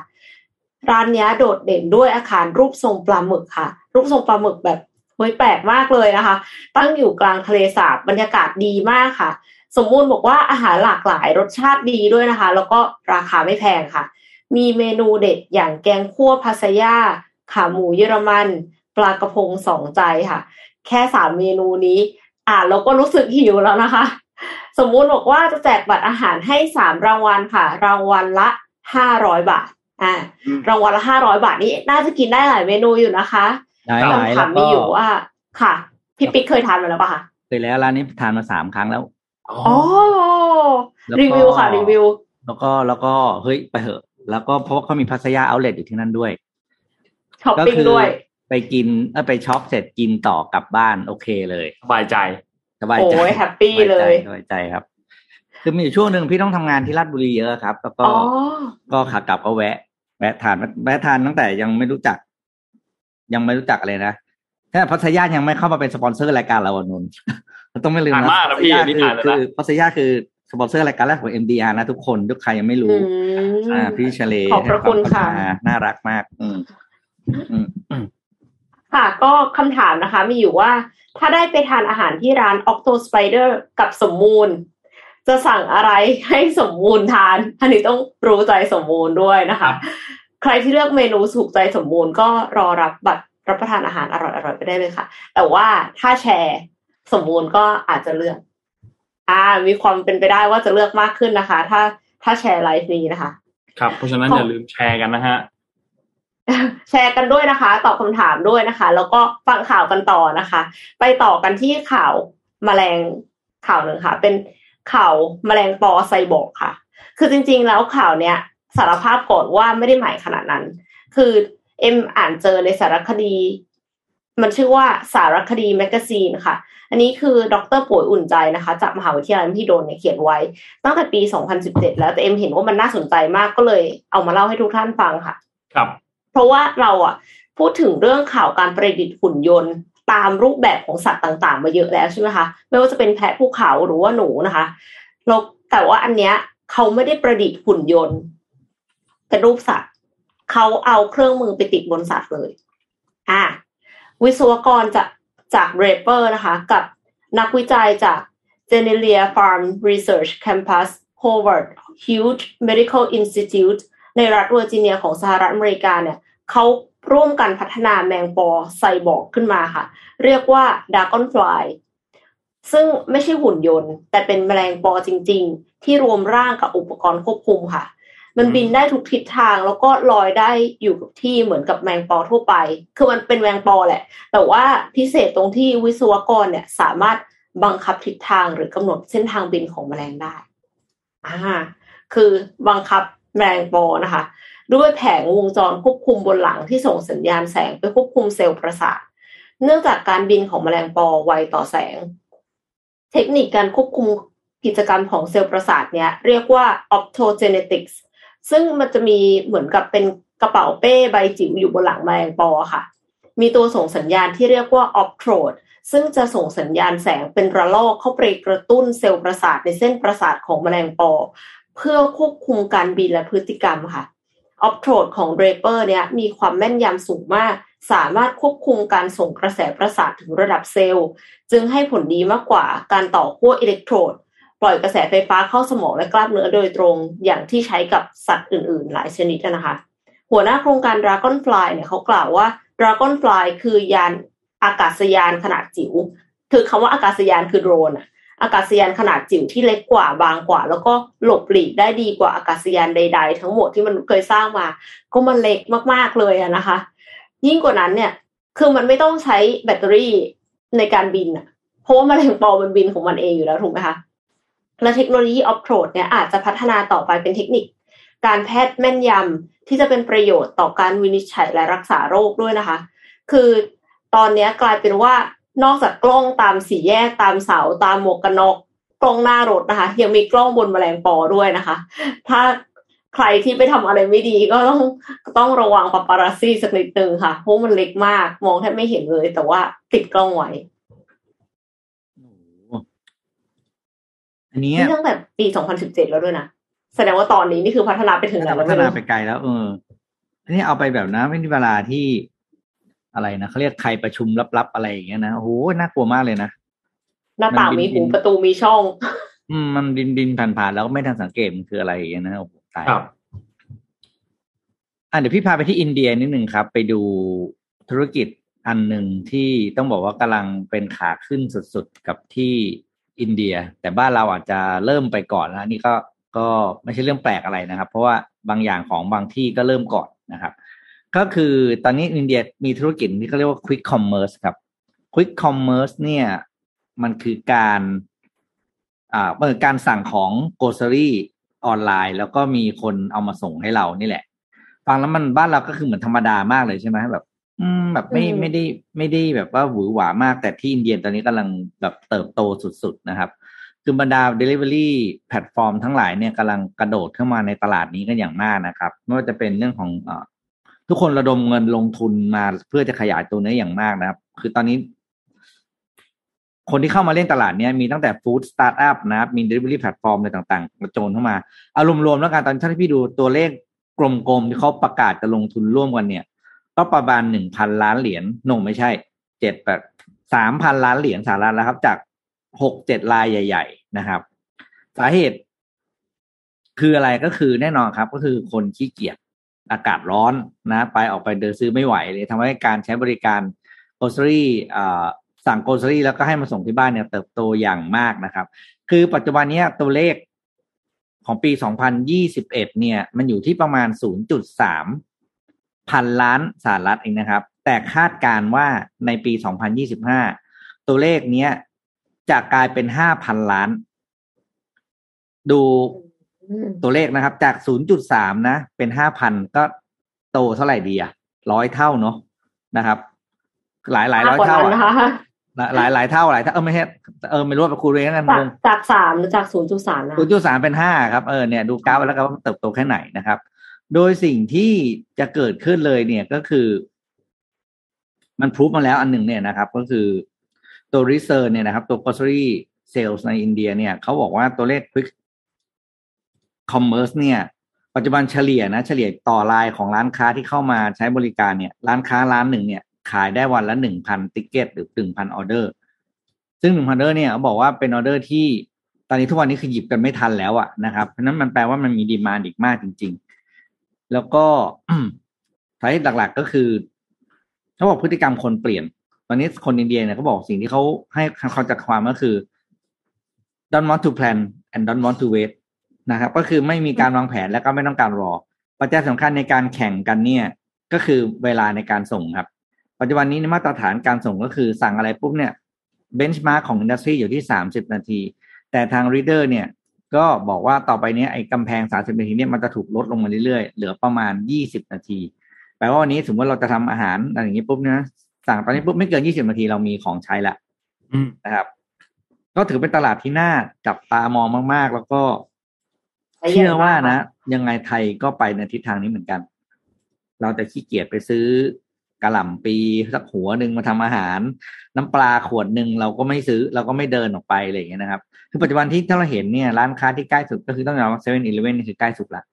ร้านนี้โดดเด่นด้วยอาคารรูปทรงปลาหมึกค่ะ รูปทรงปลาหมึกแบบเฮ้ยแปลกมากเลยนะคะ ตั้งอยู่กลางทะเลสาบบรรยากาศดีมากค่ะ สมมูลบอกว่าอาหารหลากหลายรสชาติดีด้วยนะคะ แล้วก็ราคาไม่แพงค่ะ มีเมนูเด็ดอย่างแกงคั่วพาซายาขาหมูเยอรมัน ปลากระพงสองใจค่ะ แค่สามเมนูนี้ อ่านแล้วก็รู้สึกหิวแล้วนะคะ สมมุติบอกว่าจะแจกบัตรอาหารให้สามรางวัลค่ะ รางวัลละห้าร้อยบาทอ่ารางวัลละห้าร้อยบาทนี่น่าจะกินได้หลายเมนูอยู่นะคะคำถามมีอยู่ว่า ค่ะพี่ปิ๊กเคยทานมาแล้วป่ะคะเคยแล้วร้านนี้ทานมาสามครั้งแล้วอ๋อรีวิวค่ะรีวิว แล้วก็แล้วก็เฮ้ยไปเหอะ แล้วก็เพราะว่าเขามีพัทยา outlet อยู่ที่นั่นด้วยช้อปปิ้งด้วย ไปกินเออไปช็อปเสร็จกินต่อกลับบ้านโอเคเลยสบายใจสบายใจโอ้ย hap py เลยสบายใจครับ คือมีอยู่ช่วงหนึ่งพี่ต้องทำงานที่ราชบุรีเยอะครับ แล้วก็ก็ขากลับก็แวะ แวะทานแวะทานตั้งแต่ยังไม่รู้จัก ยังไม่รู้จักเลยนะถ้าพัทยายังไม่เข้ามาเป็นสปอนเซอร์รายการเราอนุนต้องไม่ลืมนะพัทยาคือคือพัทยาคือสปอนเซอร์รายการแรกของ MDR นะทุกคนทุกใครยังไม่รู้ อ่า พี่เชเลขอบพระคุณค่ะน่ารักมาก อืมอืม ค่ะก็คำถามนะคะ มีอยู่ว่าถ้าได้ไปทานอาหารที่ร้าน Octo Spider กับสมมูล จะสั่งอะไรให้สมมูลทาน อันนี้ต้องรู้ใจสมมูลด้วยนะคะ ใครที่เลือกเมนูถูกใจสมมูลก็รอรับบัตรรับประทานอาหารอร่อยๆไปได้เลยค่ะ แต่ว่าถ้าแชร์สมมูลก็อาจจะเลือก อ่า มีความเป็นไปได้ว่าจะเลือกมากขึ้นนะคะ ถ้าถ้าแชร์ไลฟ์นี้นะคะ ครับเพราะฉะนั้นอย่าลืมแชร์กันนะฮะ แชร์กันด้วยนะคะ ตอบคำถามด้วยนะคะ แล้วก็ฟังข่าวกันต่อนะคะ ไปต่อกันที่ข่าวมแมลงข่าวหนึ่งค่ะ เป็นข่าวแมลงปอไซบอร์กค่ะ คือจริง ๆ แล้วข่าวเนี้ยสารภาพก่อนว่าไม่ได้ใหม่ขนาดนั้น คือเอ็มอ่านเจอในสารคดี มันชื่อว่าสารคดี magazine ค่ะ อันนี้คือดร.ป๋วยอุ่นใจนะคะ จากมหาวิทยาลัยมหิดลเนี่ยเขียนไว้ ตั้งแต่ปี 2017 แล้วแต่เอ็มเห็นว่ามันน่าสนใจมากก็เลยเอามาเล่าให้ทุกท่านฟังค่ะ ครับ เพราะว่าเราอะพูดถึงเรื่องข่าวการประดิษฐ์หุ่นยนต์ ตามรูปแบบของสัตว์ต่างๆ มาเยอะแล้วใช่ไหมคะไม่ว่าจะเป็นแพะภูเขาหรือว่าหนูนะคะแล้วแต่ว่าอันเนี้ยเขาไม่ได้ประดิษฐ์หุ่นยนต์ เป็นรูปสัตว์เขาเอาเครื่องมือไปติดบนสัตว์เลย อ่าวิศวกรจากจากเรเปอร์นะคะ กับนักวิจัยจาก Genelia Farm Research Campus Howard Hughes Medical Institute ในรัฐเวอร์จิเนียของสหรัฐอเมริกาเนี่ยเขาร่วมกันพัฒนาแมงปอไซบอร์กขึ้นมาค่ะ เรียกว่าดากอนฟลายซึ่งไม่ใช่หุ่นยนต์ แต่เป็นแมลงปอจริง ๆ ที่รวมร่างกับอุปกรณ์ควบคุมค่ะ มันบินได้ทุกทิศทางแล้วก็ลอยได้อยู่กับที่เหมือนกับแมงปอทั่วไป คือมันเป็นแมงปอแหละ แต่ว่าพิเศษตรงที่วิศวกรเนี่ยสามารถบังคับทิศทางหรือกำหนดเส้นทางบินของแมลงได้อ่าคือบังคับ แมลงปอนะคะ ด้วยแผงวงจรควบคุมบนหลังที่ส่งสัญญาณแสงไปควบคุมเซลล์ประสาท เนื่องจากการบินของแมลงปอไวต่อแสง เทคนิคการควบคุมกิจกรรมของเซลล์ประสาทเนี้ยเรียกว่า optogenetics ซึ่งมันจะมีเหมือนกับเป็นกระเป๋าเป้ใบจิ๋วอยู่บนหลังแมลงปอค่ะ มีตัวส่งสัญญาณที่เรียกว่า optrode ซึ่งจะส่งสัญญาณแสงเป็นระลอกเข้าไปกระตุ้นเซลล์ประสาทในเส้นประสาทของแมลงปอ เพื่อควบคุมการบินและพฤติกรรมค่ะ optrode ของ Draper เนี่ยมีความแม่นยำสูงมาก สามารถควบคุมการส่งกระแสประสาทถึงระดับเซลล์ จึงให้ผลดีมากกว่าการต่อขั้วอิเล็กโทรด ปล่อยกระแสไฟฟ้าเข้าสมองและกล้ามเนื้อโดยตรงอย่างที่ใช้กับสัตว์อื่นๆ หลายชนิดนะคะ หัวหน้าโครงการ Dragonfly เนี่ยเขากล่าวว่า Dragonfly คือยานอากาศยานขนาดจิ๋วคือคำว่าอากาศยานคือโดรนอะ อากาศยานขนาดจิ๋วที่เล็กกว่าบางกว่า แล้วก็หลบหลีกได้ดีกว่าอากาศยานใด ๆ ทั้งหมดที่มันเคยสร้างมา ก็มันเล็กมากๆเลยนะคะ ยิ่งกว่านั้นเนี่ย คือมันไม่ต้องใช้แบตเตอรี่ในการบินอะเพราะว่าแมลงปอมันบินของมันเองอยู่แล้วถูกไหมคะและเทคโนโลยีออฟโรดเนี่ยอาจจะพัฒนาต่อไปเป็นเทคนิค การแพทย์แม่นยำที่จะเป็นประโยชน์ต่อการวินิจฉัยและรักษาโรคด้วยนะคะ คือตอนนี้กลายเป็นว่า นอกจากกล้องตามสี่แยกตามเสาตามหมวกกันน็อกกล้องหน้ารถนะคะ ยังมีกล้องบนแมลงปอด้วยนะคะ ถ้าใครที่ไปทำอะไรไม่ดีก็ต้องต้องระวังปาปารัสซี่สักนิดนึงค่ะเพราะมันเล็กมาก มองแทบไม่เห็นเลย แต่ว่าติดกล้องไว้อันนี้นี่ตั้งแต่ปี2017แล้วด้วยนะแสดงว่าตอนนี้นี่คือพัฒนาไปถึงไหนแล้พัวฒไม่นารู้ไปไกลแล้ว เอออันนี้เอาไปแบบนะไม่มีเวลาที่ อะไรนะเขาเรียกใครประชุมลับๆอะไรอย่างเงี้ยนะโอ้โหน่ากลัวมากเลยนะหน้าต่างมันบิมีนหูประตูมีช่อง อืมมันบินบินผ่านๆแล้วก็ไม่ทันสังเกตมันคืออะไรอย่างเงี้ยนะโอ้โหตายครับอะเดี๋ยวพี่พาไปที่อินเดียนิดหนึ่งครับ ไปดูธุรกิจอันหนึ่งที่ต้องบอกว่ากำลังเป็นขาขึ้นสุดๆกับที่อินเดีย แต่บ้านเราอาจจะเริ่มไปก่อนแล้วนี่ก็ก็ไม่ใช่เรื่องแปลกอะไรนะครับ เพราะว่าบางอย่างของบางที่ก็เริ่มก่อนนะครับ ก็คือตอนนี้อินเดียมีธุรกิจที่เขาเรียกว่า Quick Commerce ครับ Quick Commerce เนี่ย มันคือการอ่าเปิดการสั่งของ grocery ออนไลน์ แล้วก็มีคนเอามาส่งให้เรานี่แหละ ฟังแล้วมันบ้านเราก็คือเหมือนธรรมดามากเลยใช่ไหมแบบ อืมแบบไม่อืมไม่ได้ไม่ได้แบบว่าหวือหวามากแต่ที่อินเดียตอนนี้กำลังแบบเติบโตสุดๆนะครับ คือบรรดา Delivery แพลตฟอร์มทั้งหลายเนี่ยกำลังกระโดดเข้ามาในตลาดนี้กันอย่างมากนะครับไม่ว่าจะเป็นเรื่องของเออ ทุกคนระดมเงินลงทุนมาเพื่อจะขยายตัวนี้อย่างมากนะครับ คือตอนนี้ คนที่เข้ามาเล่นตลาดเนี้ยมีตั้งแต่ food startup นะครับ มี Delivery แพลตฟอร์มอะไรต่างๆกระโจนเข้ามาอารมณ์รวมแล้วกันตอนที่พี่ดูตัวเลขกลมๆที่เขาประกาศจะลงทุนร่วมกันเนี่ย ก็ประมาณหนึ่งพันล้านเหรียญ no ไม่ใช่เจ็ดแบบสามพันล้านเหรียญสหรัฐแล้วครับ จากหกเจ็ดรายใหญ่ ๆ นะครับ สาเหตุ คืออะไรก็คือแน่นอนครับ ก็คือคนขี้เกียจ อากาศร้อนนะไปออกไปเดินซื้อไม่ไหวเลยทำให้การใช้บริการโกลเซอรี่สั่งโกลเซอรี่แล้วก็ให้มาส่งที่บ้านเนี่ยเติบโตอย่างมากนะครับ คือปัจจุบันนี้ตัวเลขของปี 2021 เนี่ย มันอยู่ที่ประมาณ 0.3 พันล้านสหรัฐเองนะครับ แต่คาดการณ์ว่าในปี 2025 ตัวเลขเนี้ยจะกลายเป็น 5,000 ล้าน ดู ตัวเลขนะครับ จาก0.3นะ เป็น5,000ก็โตเท่าไหร่ดีอะร้อยเท่าเนาะนะครับ หลายหลายร้อยมกกว่เท่านั้นอะนะคะหลายหลายหลายเท่าหลายเท่าเออไม่ใช่เออไม่รู้ว่าไปคูณเองกันจากงงจากสามหรือจากศูนย์จุดสามนะศูนย์จุดสามเป็นห้าครับเออเนี่ยดูกราฟแล้วก็ว่ามันเติบโตแค่ไหนนะครับ โดยสิ่งที่จะเกิดขึ้นเลยเนี่ยก็คือ มันพูฟมาแล้วอันหนึ่งเนี่ยนะครับ ก็คือตัว research เนี่ยนะครับ ตัว grocery sales ในอินเดียเนี่ยเขาบอกว่าตัวเลข quick คอมเมอร์สเนี่ยปัจจุบันเฉลี่ยนะเฉลี่ยต่อรายของร้านค้าที่เข้ามาใช้บริการเนี่ย ร้านค้าร้านหนึ่งเนี่ย ขายได้วันละหนึ่งพัน ticket หรือหนึ่งพันออเดอร์ ซึ่งหนึ่งพันออเดอร์เนี่ยเขาบอกว่าเป็นออเดอร์ที่ตอนนี้ทุกวันนี้คือหยิบกันไม่ทันแล้วอะนะครับ เพราะนั้นมันแปลว่ามันมี demand อีกมากจริง ๆ แล้วก็สาเหตุหลัก ๆ ก็คือเขาบอกพฤติกรรมคนเปลี่ยน ตอนนี้คนอินเดียเนี่ยเขาบอกสิ่งที่เขาให้เขาจัดความก็คือ don't want to plan and don't want to wait นะครับ ก็คือไม่มีการวางแผนแล้วก็ไม่ต้องการรอ ปัจจัยสำคัญในการแข่งกันเนี่ย ก็คือเวลาในการส่งครับ ปัจจุบันนี้มาตรฐานการส่งก็คือสั่งอะไรปุ๊บเนี่ยเบนช์มาร์กของอินดัสทรีอยู่ที่สามสิบนาที แต่ทางรีเดอร์เนี่ยก็บอกว่าต่อไปนี้ไอ้กำแพงสามสิบนาทีเนี่ยมันจะถูกลดลงมาเรื่อยๆ เหลือประมาณยี่สิบนาที แปลว่าวันนี้สมมติเราจะทำอาหารอะไรอย่างนี้ปุ๊บเนี่ยสั่งตอนนี้ปุ๊บไม่เกินยี่สิบนาทีเรามีของใช้ละนะครับ ก็ถือเป็นตลาดที่น่าจับตามองมากๆ แล้วก็ เชื่อว่านะ ยังไงไทยก็ไปในทิศทางนี้เหมือนกัน เราจะขี้เกียจไปซื้อกระหล่ำปีสักหัวหนึ่งมาทำอาหาร น้ำปลาขวดหนึ่งเราก็ไม่ซื้อ เราก็ไม่เดินออกไปอะไรอย่างเงี้ยนะครับ คือปัจจุบันที่ถ้าเราเห็นเนี่ยร้านค้าที่ใกล้สุดก็คือต้องยอมว่าเซเว่นอีเลฟเว่นนี่คือใกล้สุดละ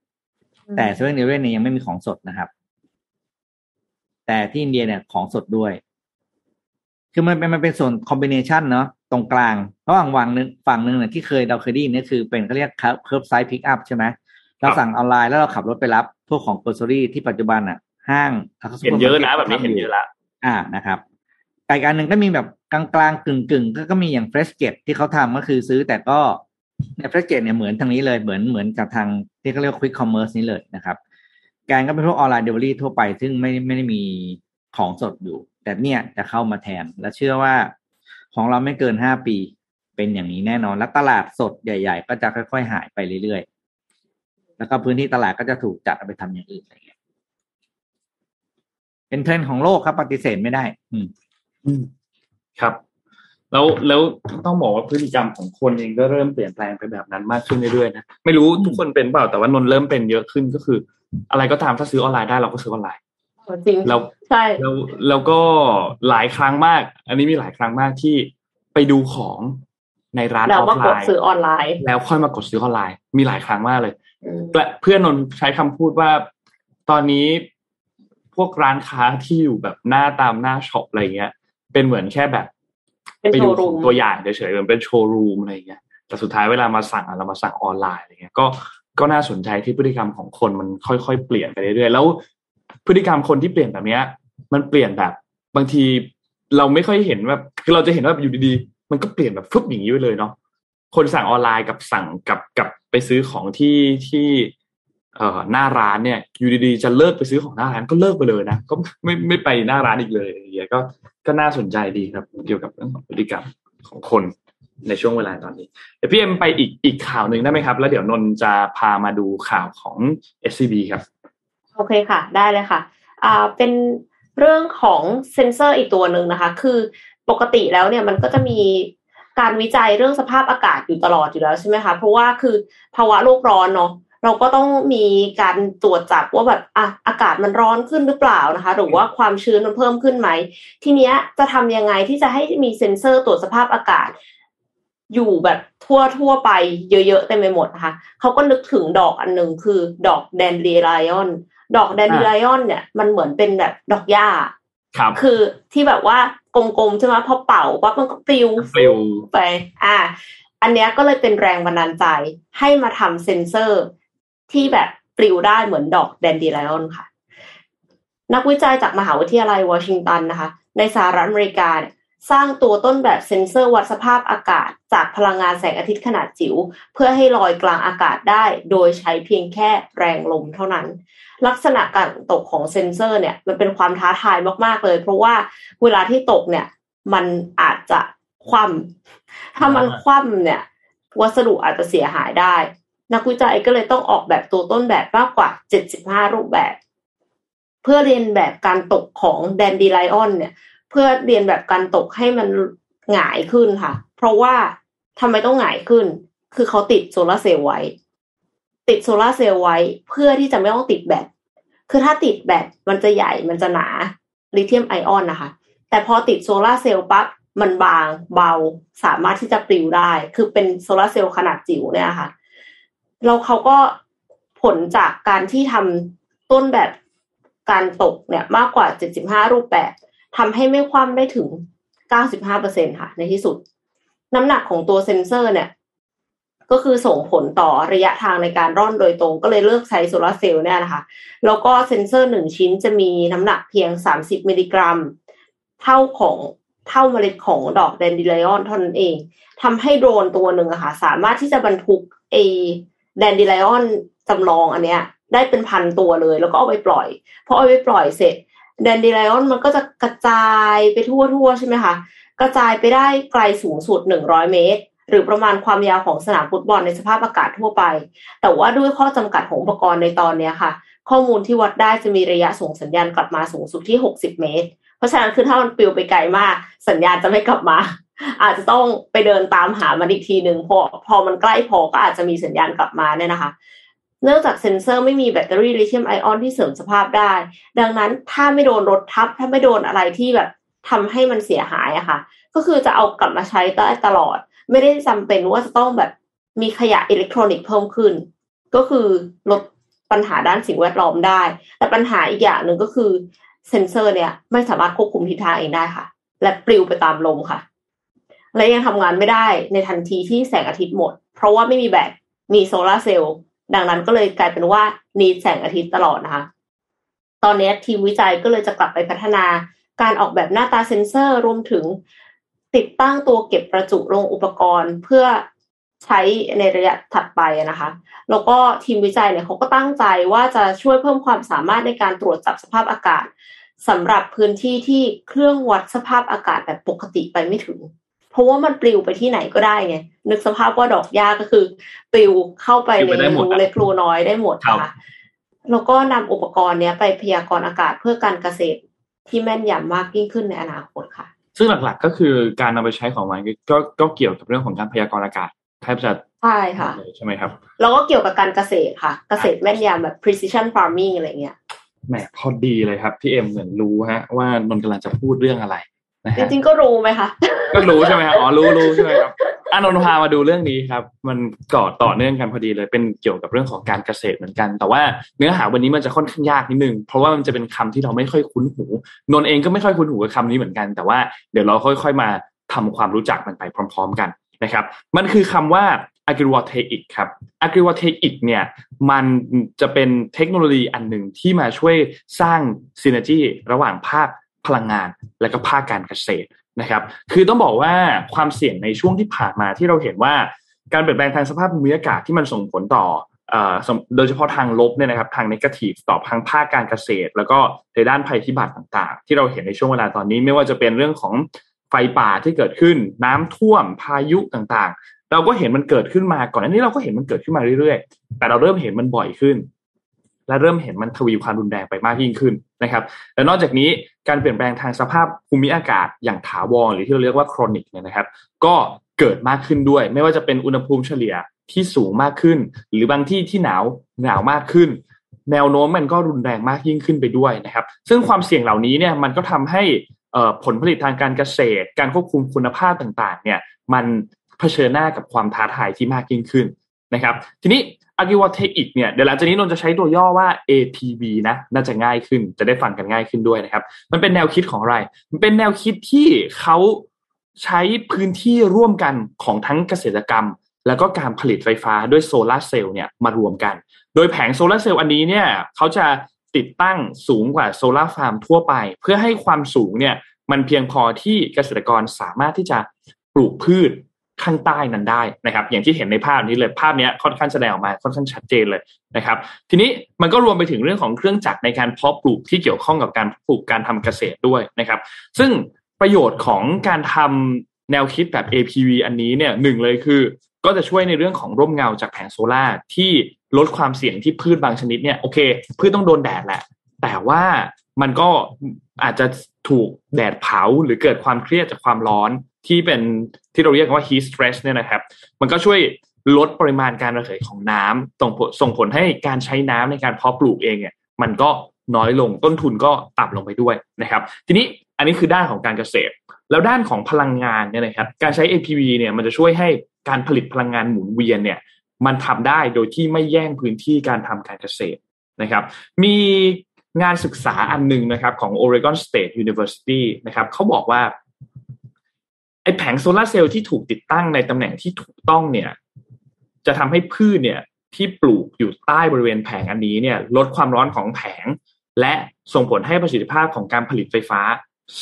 แต่เซเว่นอีเลฟเว่นเนี่ยยังไม่มีของสดนะครับ แต่ที่อินเดียเนี่ยของสดด้วย คือมันเป็นมันเป็นส่วน combination เนาะ ตรงกลาง ระหว่างฝั่งนึงฝั่งหนึ่งเนี่ยที่เคยเราเคยได้ยินเนี่ยคือเป็นเขาเรียก curbside pickup ใช่ไหมเราสั่งออนไลน์แล้วเราขับรถไปรับ พวกของ grocery ที่ปัจจุบันอะ ห้างเห็นเยอะนะแบบนี้เห็นเยอะละอ่านะครับอีกอันหนึ่งก็มีแบบกลางกลางกึ่งกึ่งก็ก็มีอย่าง Freshket ที่เขาทำก็คือซื้อแต่ก็ใน Freshket เนี่ยเหมือนทางนี้เลยเหมือนเหมือนกับทางที่เขาเรียก quick commerce นี้เลยนะครับการก็เป็นพวกออนไลน์เดลิเวอรี่ทั่วไป ซึ่งไม่ไม่ได้มีของสดอยู่ แต่เนี่ยจะเข้ามาแทน และเชื่อว่า ของเราไม่เกินห้าปี เป็นอย่างนี้แน่นอน และตลาดสดใหญ่ ๆ ก็จะค่อย ๆ หายไปเรื่อยๆ แล้วก็พื้นที่ตลาดก็จะถูกจัดเอาไปทำอย่างอื่นอะไรเงี้ย เป็นเทรนด์ของโลกครับปฏิเสธไม่ได้อืมอืมครับ แล้วแล้วต้องบอกว่าพฤติกรรมของคนเองก็เริ่มเปลี่ยนแปลงไปแบบนั้นมากขึ้นเรื่อยๆนะไม่รู้ทุกคนเป็นเปล่าแต่ว่านนเริ่มเป็นเยอะขึ้นก็คือ อะไรก็ตามถ้าซื้อออนไลน์ได้เราก็ซื้อออนไลน์ จริงแล้วใช่แล้วแล้วก็หลายครั้งมาก อันนี้มีหลายครั้งมากที่ไปดูของในร้านอแล้วอมาฟไลกดน์ซื้อออนไลน์ แล้วค่อยมากดซื้อออนไลน์ มีหลายครั้งมากเลยอืมและเพื่อนนนท์ใช้คำพูดว่า ตอนนี้พวกร้านค้าที่อยู่แบบหน้าตามหน้าช็อปอะไรเงี้ย เป็นเหมือนแค่แบบเป็นไปโชดูว์ขรูองมตัวอย่างเฉยๆเหมือนเป็นโชว์รูมอะไรเงี้ยแต่สุดท้ายเวลามาสั่งอะเรามาสั่งออนไลน์อะไรเงี้ยก็ก็น่าสนใจที่พฤติกรรมของคนมันค่อยๆเปลี่ยนไปเรื่อยๆแล้ว พฤติกรรมคนที่เปลี่ยนแบบเนี้ย มันเปลี่ยนแบบ บางทีเราไม่ค่อยเห็นแบบคือเราจะเห็นว่าอยู่ดีๆ มันก็เปลี่ยนแบบฟึบอย่างนี้ไปเลยเนาะคนสั่งออนไลน์กับสั่งกับกับไปซื้อของที่ที่เอ่อหน้าร้านเนี่ยอยู่ดีๆจะเลิกไปซื้อของหน้าร้านก็เลิกไปเลยนะก็ไม่ไม่ไปหน้าร้านอีกเลยอย่างเงี้ยก็ก็น่าสนใจดีครับ เกี่ยวกับเรื่องของพฤติกรรมของคนในช่วงเวลาตอนนี้เดี๋ยวพี่เอ็มไปอีกอีกข่าวหนึ่งได้ไหมครับ แล้วเดี๋ยวนนท์จะพามาดูข่าวของ SCB ครับ โอเคค่ะ ได้เลยค่ะอ่าเป็นเรื่องของเซนเซอร์อีกตัวหนึ่งนะคะ คือปกติแล้วเนี่ยมันก็จะมีการวิจัยเรื่องสภาพอากาศอยู่ตลอดอยู่แล้วใช่ไหมคะ เพราะว่าคือภาวะโลกร้อนเนาะเราก็ต้องมีการตรวจจับว่าแบบอะอากาศมันร้อนขึ้นหรือเปล่านะคะ หรือว่าความชื้นมันเพิ่มขึ้นไหม ทีเนี้ยจะทำยังไงที่จะให้มีเซ็นเซอร์ตรวจสภาพอากาศ อยู่แบบทั่วทั่วไปเยอะๆเต็มไปหมดนะคะเขาก็นึกถึงดอกอันหนึ่งคือดอกแดนเดรายอน ดอกแดนเดรายอนเนี่ยมันเหมือนเป็นแบบดอกหญ้าครับคือที่แบบว่ากลมๆใช่ไหมพอเป่าปั๊บมันก็ปลิวปลิวไป อ่า อันเนี้ยก็เลยเป็นแรงบันดาลใจให้มาทำเซ็นเซอร์ที่แบบปลิวได้เหมือนดอกแดนดีไลออนค่ะ นักวิจัยจากมหาวิทยาลัยวอชิงตันนะคะ ในสหรัฐอเมริกาเนี่ยสร้างตัวต้นแบบเซ็นเซอร์วัดสภาพอากาศ จากพลังงานแสงอาทิตย์ขนาดจิ๋วเพื่อให้ลอยกลางอากาศได้ โดยใช้เพียงแค่แรงลมเท่านั้น ลักษณะการตกของเซ็นเซอร์เนี่ยมันเป็นความท้าทายมากๆเลย เพราะว่าเวลาที่ตกเนี่ยมันอาจจะคว่ำถ้ามันคว่ำเนี่ย วัสดุอาจจะเสียหายได้ นักวิจัยก็เลยต้องออกแบบตัวต้นแบบมากกว่า 75 รูปแบบ เพื่อเลียนแบบการตกของแดนดีไลออนเนี่ย เพื่อเลียนแบบการตกให้มันหงายขึ้นค่ะ เพราะว่าทำไมต้องหงายขึ้น คือเขาติดโซลาร์เซลล์ไว้ ติดโซลาร์เซลล์ไว้เพื่อที่จะไม่ต้องติดแบต คือถ้าติดแบตมันจะใหญ่มันจะหนาลิเธียมไอออนนะคะ แต่พอติดโซลาร์เซลล์ปั๊บมันบางเบาสามารถที่จะปลิวได้ คือเป็นโซลาร์เซลล์ขนาดจิ๋วเนี่ยค่ะแล้วเขาก็ผลจากการที่ทำต้นแบบการตกเนี่ยมากกว่า 75 รูปแบบทำให้ไม่คว่ำได้ถึง 95%ค่ะ ในที่สุด น้ำหนักของตัวเซนเซอร์เนี่ย ก็คือส่งผลต่อระยะทางในการร่อนโดยตรง ก็เลยเลือกใช้โซลาร์เซลล์เนี่ยนะคะ แล้วก็เซนเซอร์หนึ่งชิ้นจะมีน้ำหนักเพียง 30 มิลลิกรัม เท่าของเท่าเมล็ดของดอกแดนดิไลออนเท่านั้นเองทำให้โดรนตัวหนึ่งอะค่ะ สามารถที่จะบรรทุกเอแดนดิไลออนจำลองอันเนี้ย ได้เป็นพันตัวเลย แล้วก็เอาไปปล่อยพอเอาไปปล่อยเสร็จแดนดิไลออนมันก็จะกระจายไปทั่วๆใช่ไหมคะกระจายไปได้ไกลสูงสุด100เมตร หรือประมาณความยาวของสนามฟุตบอลในสภาพอากาศทั่วไป แต่ว่าด้วยข้อจำกัดของอุปกรณ์ในตอนนี้ค่ะ ข้อมูลที่วัดได้จะมีระยะส่งสัญญาณกลับมาสูงสุดที่ 60 เมตร เพราะฉะนั้นคือถ้ามันปลิวไปไกลมาก สัญญาณจะไม่กลับมา อาจจะต้องไปเดินตามหามันอีกทีหนึ่งพอพอมันใกล้พอก็อาจจะมีสัญญาณกลับมาเนี่ยนะคะเนื่องจากเซ็นเซอร์ไม่มีแบตเตอรี่ลิเธียมไอออนที่เสื่อมสภาพได้ ดังนั้นถ้าไม่โดนรถทับ ถ้าไม่โดนอะไรที่แบบทำให้มันเสียหายอะค่ะ ก็คือจะเอากลับมาใช้ได้ตลอด ไม่ได้จำเป็นว่าจะต้องแบบมีขยะอิเล็กทรอนิกส์เพิ่มขึ้น ก็คือลดปัญหาด้านสิ่งแวดล้อมได้ แต่ปัญหาอีกอย่างหนึ่งก็คือเซ็นเซอร์เนี่ย ไม่สามารถควบคุมทิศทางเองได้ค่ะ และปลิวไปตามลมค่ะ และยังทำงานไม่ได้ในทันทีที่แสงอาทิตย์หมด เพราะว่าไม่มีแบตมีโซลาเซลล์ดังนั้นก็เลยกลายเป็นว่านีแสงอาทิตย์ตลอดนะคะ ตอนนี้ทีมวิจัยก็เลยจะกลับไปพัฒนาการออกแบบหน้าตาเซ็นเซอร์ รวมถึง ติดตั้งตัวเก็บประจุลงอุปกรณ์เพื่อใช้ในระยะถัดไปนะคะ แล้วก็ทีมวิจัยเนี่ยเขาก็ตั้งใจว่าจะช่วยเพิ่มความสามารถในการตรวจจับสภาพอากาศสำหรับพื้นที่ที่เครื่องวัดสภาพอากาศแบบปกติไปไม่ถึง เพราะว่ามันปลิวไปที่ไหนก็ได้ไงนึกสภาพว่าดอกหญ้าก็คือปลิวเข้าไปในรูเล็กรูน้อยได้หมดค่ะแล้วก็นำอุปกรณ์เนี้ยไปพยากรณ์อากาศเพื่อการเกษตรที่แม่นยำมากยิ่งขึ้นในอนาคตค่ะ ซึ่งหลักๆก็คือการนำไปใช้ของมันก็ก็เกี่ยวกับเรื่องของการพยากรณ์อากาศแทบจะใช่ค่ะใช่ไหมครับ แล้วก็เกี่ยวกับการเกษตรค่ะ เกษตรแม่นยำแบบ precision farming อะไรเงี้ยแหมพอดีเลยครับ พี่เอ็มเหมือนรู้ฮะ ว่านนกำลังจะพูดเรื่องอะไรนะฮะจริงๆก็รู้ไหมคะก็รู้ใช่ไหมอ๋อรู้รู้ใช่ไหมครับ อานนท์พามาดูเรื่องนี้ครับ มันก่อต่อเนื่องกันพอดีเลย เป็นเกี่ยวกับเรื่องของการเกษตรเหมือนกัน แต่ว่าเนื้อหาวันนี้มันจะค่อนข้างยากนิดนึง เพราะว่ามันจะเป็นคำที่เราไม่ค่อยคุ้นหู นนเองก็ไม่ค่อยคุ้นหูกับคำนี้เหมือนกัน แต่ว่าเดี๋ยวเราค่อย ๆ มาทำความรู้จักมันไปพร้อม ๆ กันนะครับ มันคือคำว่า agrivoltaic ครับ agrivoltaic เนี่ยมันจะเป็นเทคโนโลยีอันหนึ่งที่มาช่วยสร้างซีน e r จีระหว่างภาคพลังงานและก็ภาคการเกษตร นะครับ คือต้องบอกว่าความเสี่ยงในช่วงที่ผ่านมาที่เราเห็นว่าการเปลี่ยนแปลงทางสภาพภูมิอากาศที่มันส่งผลต่อโดยเฉพาะทางลบเนี่ยนะครับทางนกาทีฟต่อทางภาคการเกษตร แล้วก็ในด้านภัยพิบัติต่างๆ ที่เราเห็นในช่วงเวลาตอนนี้ ไม่ว่าจะเป็นเรื่องของไฟป่าที่เกิดขึ้น น้ำท่วมพายุต่างๆ เราก็เห็นมันเกิดขึ้นมาก่อนหน้านี้เราก็เห็นมันเกิดขึ้นมาเรื่อยๆ แต่เราเริ่มเห็นมันบ่อยขึ้น และเริ่มเห็นมันทวีความรุนแรงไปมากยิ่งขึ้นนะครับ และนอกจากนี้การเปลี่ยนแปลงทางสภาพภูมิอากาศอย่างถาวรหรือที่เราเรียกว่าโครนิกเนี่ยนะครับ ก็เกิดมากขึ้นด้วย ไม่ว่าจะเป็นอุณหภูมิเฉลี่ยที่สูงมากขึ้น หรือบางที่ที่หนาวหนาวมากขึ้น แนวโน้มมันก็รุนแรงมากยิ่งขึ้นไปด้วยนะครับ ซึ่งความเสี่ยงเหล่านี้เนี่ยมันก็ทำให้ผลผลิตทางการเกษตร การควบคุมคุณภาพต่างๆ เนี่ยมันเผชิญหน้ากับความท้าทายที่มากยิ่งขึ้นนะครับ ทีนี้ อากิวเทอีกเนี่ยเดี๋ยวหลังจากนี้นนจะใช้ตัวย่อว่า ATV นะน่าจะง่ายขึ้นจะได้ฟังกันง่ายขึ้นด้วยนะครับ มันเป็นแนวคิดของอะไร มันเป็นแนวคิดที่เขาใช้พื้นที่ร่วมกันของทั้งเกษตรกรรม แล้วก็การผลิตไฟฟ้าด้วยโซลาเซลล์เนี่ยมารวมกัน โดยแผงโซลาเซลล์อันนี้เนี่ยเขาจะติดตั้งสูงกว่าโซลาร์ฟาร์มทั่วไป เพื่อให้ความสูงเนี่ยมันเพียงพอที่เกษตรกรสามารถที่จะปลูกพืช ข้างใต้นั้นได้นะครับ อย่างที่เห็นในภาพนี้เลยภาพนี้ค่อนข้างแสดงออกมาค่อนข้างชัดเจนเลยนะครับ ทีนี้มันก็รวมไปถึงเรื่องของเครื่องจักรในการเพาะปลูกที่เกี่ยวข้องกับการปลูกการทำเกษตรด้วยนะครับ ซึ่งประโยชน์ของการทำแนวคิดแบบ APV อันนี้เนี่ยหนึ่งเลยคือ ก็จะช่วยในเรื่องของร่มเงาจากแผงโซลา่าที่ลดความเสี่ยงที่พืชบางชนิดเนี่ยโอเค พืชต้องโดนแดดแหละ แต่ว่ามันก็อาจจะถูกแดดเผาหรือเกิดความเครียดจากความร้อน ที่เป็นที่เราเรียกว่า heat stress เนี่ยนะครับ มันก็ช่วยลดปริมาณการระเหยของน้ำส่งผลส่งผลให้การใช้น้ำในการเพาะปลูกเองเนี่ย มันก็น้อยลงต้นทุนก็ต่ำลงไปด้วยนะครับ ทีนี้อันนี้คือด้านของการเกษตร แล้วด้านของพลังงานเนี่ยนะครับการใช้ APV เนี่ยมันจะช่วยให้การผลิตพลังงานหมุนเวียนเนี่ย มันทำได้โดยที่ไม่แย่งพื้นที่การทำการเกษตรนะครับ มีงานศึกษาอันหนึ่งนะครับของ Oregon State University นะครับเขาบอกว่า ไอแผงโซลาเซลล์ที่ถูกติดตั้งในตำแหน่งที่ถูกต้องเนี่ย จะทำให้พืชเนี่ยที่ปลูกอยู่ใต้บริเวณแผงอันนี้เนี่ย ลดความร้อนของแผง และส่งผลให้ประสิทธิภาพของการผลิตไฟฟ้า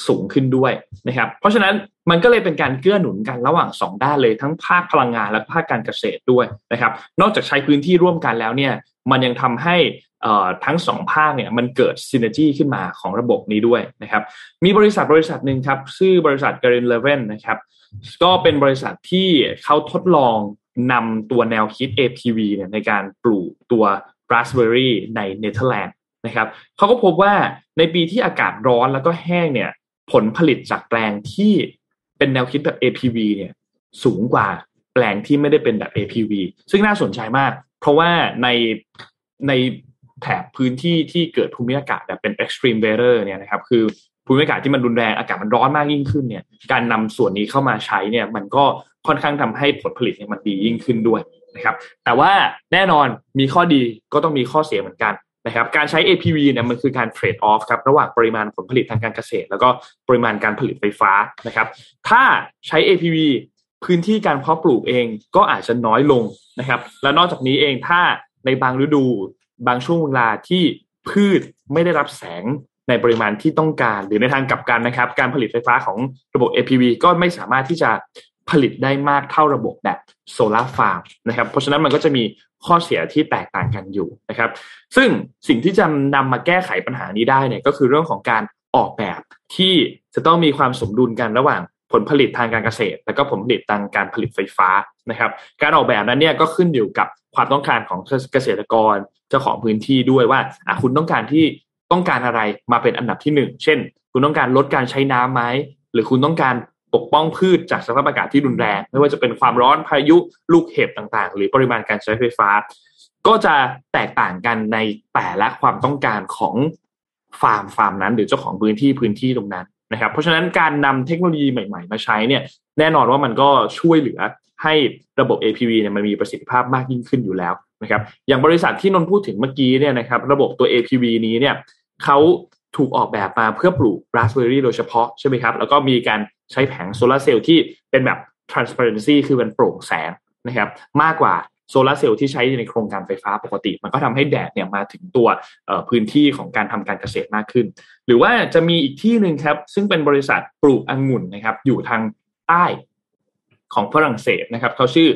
สูงขึ้นด้วยนะครับ เพราะฉะนั้นมันก็เลยเป็นการเกื้อหนุนกันระหว่าง 2 ด้านเลยทั้งภาคพลังงานและภาคการเกษตรด้วยนะครับ นอกจากใช้พื้นที่ร่วมกันแล้วเนี่ยมันยังทำให้ทั้งสองภาคเนี่ยมันเกิดซินเนจีขึ้นมาของระบบนี้ด้วยนะครับ มีบริษัทบริษัทหนึ่งครับชื่อบริษัท g a r i n l e v e n นะครับ ก็เป็นบริษัทที่เขาทดลองนำตัวแนวคิด APV เนี่ยในการปลูกตัว raspberry ในเนเธอร์แลนด์ นะครับเขาก็พบว่าในปีที่อากาศร้อนแล้วก็แห้งเนี่ย ผลผลิตจากแปลงที่เป็นแนวคิดแบบ APV เนี่ย สูงกว่าแปลงที่ไม่ได้เป็นแบบ APV ซึ่งน่าสนใจมาก เพราะว่าในในแถบพื้นที่ที่เกิดภูมิอากาศแบบเป็น extreme weather เนี่ยนะครับ คือภูมิอากาศที่มันรุนแรงอากาศมันร้อนมากยิ่งขึ้นเนี่ย การนำส่วนนี้เข้ามาใช้เนี่ย มันก็ค่อนข้างทำให้ผลผลิตเนี่ยมันดียิ่งขึ้นด้วยนะครับ แต่ว่าแน่นอนมีข้อดีก็ต้องมีข้อเสียเหมือนกัน นะครับการใช้ APV เนี่ยมันคือการเทรดออฟครับระหว่างปริมาณผลผลิตทางการเกษตร แล้วก็ปริมาณการผลิตไฟฟ้านะครับ ถ้าใช้ APV พื้นที่การเพาะปลูกเองก็อาจจะน้อยลงนะครับ และนอกจากนี้เองถ้าในบางฤดูบางช่วงเวลาที่พืชไม่ได้รับแสงในปริมาณที่ต้องการ หรือในทางกลับกันนะครับ การผลิตไฟฟ้าของระบบ APV ก็ไม่สามารถที่จะผลิตได้มากเท่าระบบแบบโซลาร์ฟาร์มนะครับ เพราะฉะนั้นมันก็จะมี ข้อเสียที่แตกต่างกันอยู่นะครับ ซึ่งสิ่งที่จะนำมาแก้ไขปัญหานี้ได้เนี่ยก็คือเรื่องของการออกแบบที่จะต้องมีความสมดุลกันระหว่างผลผลิตทางการเกษตร และก็ผลผลิตทางการผลิตไฟฟ้านะครับ การออกแบบนั้นเนี่ยก็ขึ้นอยู่กับความต้องการของเกษตรกรเจ้าของพื้นที่ด้วยว่าคุณต้องการที่ต้องการอะไรมาเป็นอันดับที่หนึ่งเช่น คุณต้องการลดการใช้น้ำไหมหรือคุณต้องการ ปกป้องพืชจากสภาพอากาศที่รุนแรง ไม่ว่าจะเป็นความร้อนพายุลูกเห็บต่างๆ หรือปริมาณการใช้ไฟฟ้า ก็จะแตกต่างกันในแต่ละความต้องการของฟาร์มฟาร์มนั้น หรือเจ้าของพื้นที่พื้นที่ตรงนั้นนะครับ เพราะฉะนั้นการนำเทคโนโลยีใหม่ ๆ มาใช้เนี่ยแน่นอนว่ามันก็ช่วยเหลือให้ระบบ APV เนี่ยมันมีประสิทธิภาพมากยิ่งขึ้นอยู่แล้วนะครับ อย่างบริษัทที่นนพูดถึงเมื่อกี้เนี่ยนะครับ ระบบตัว APV นี้เนี่ยเขา ถูกออกแบบมาเพื่อปลูกราสเบอร์รี่โดยเฉพาะใช่ไหมครับ แล้วก็มีการใช้แผงโซลาเซลล์ที่เป็นแบบ transparency คือเป็นโปร่งแสงนะครับ มากกว่าโซลาเซลล์ที่ใช้ในโครงการไฟฟ้าปกติ มันก็ทำให้แดดเนี่ยมาถึงตัวพื้นที่ของการทำการเกษตรมากขึ้น หรือว่าจะมีอีกที่หนึ่งครับ ซึ่งเป็นบริษัทปลูกองุ่นนะครับ อยู่ทางใต้ของฝรั่งเศสนะครับ เขาชื่อ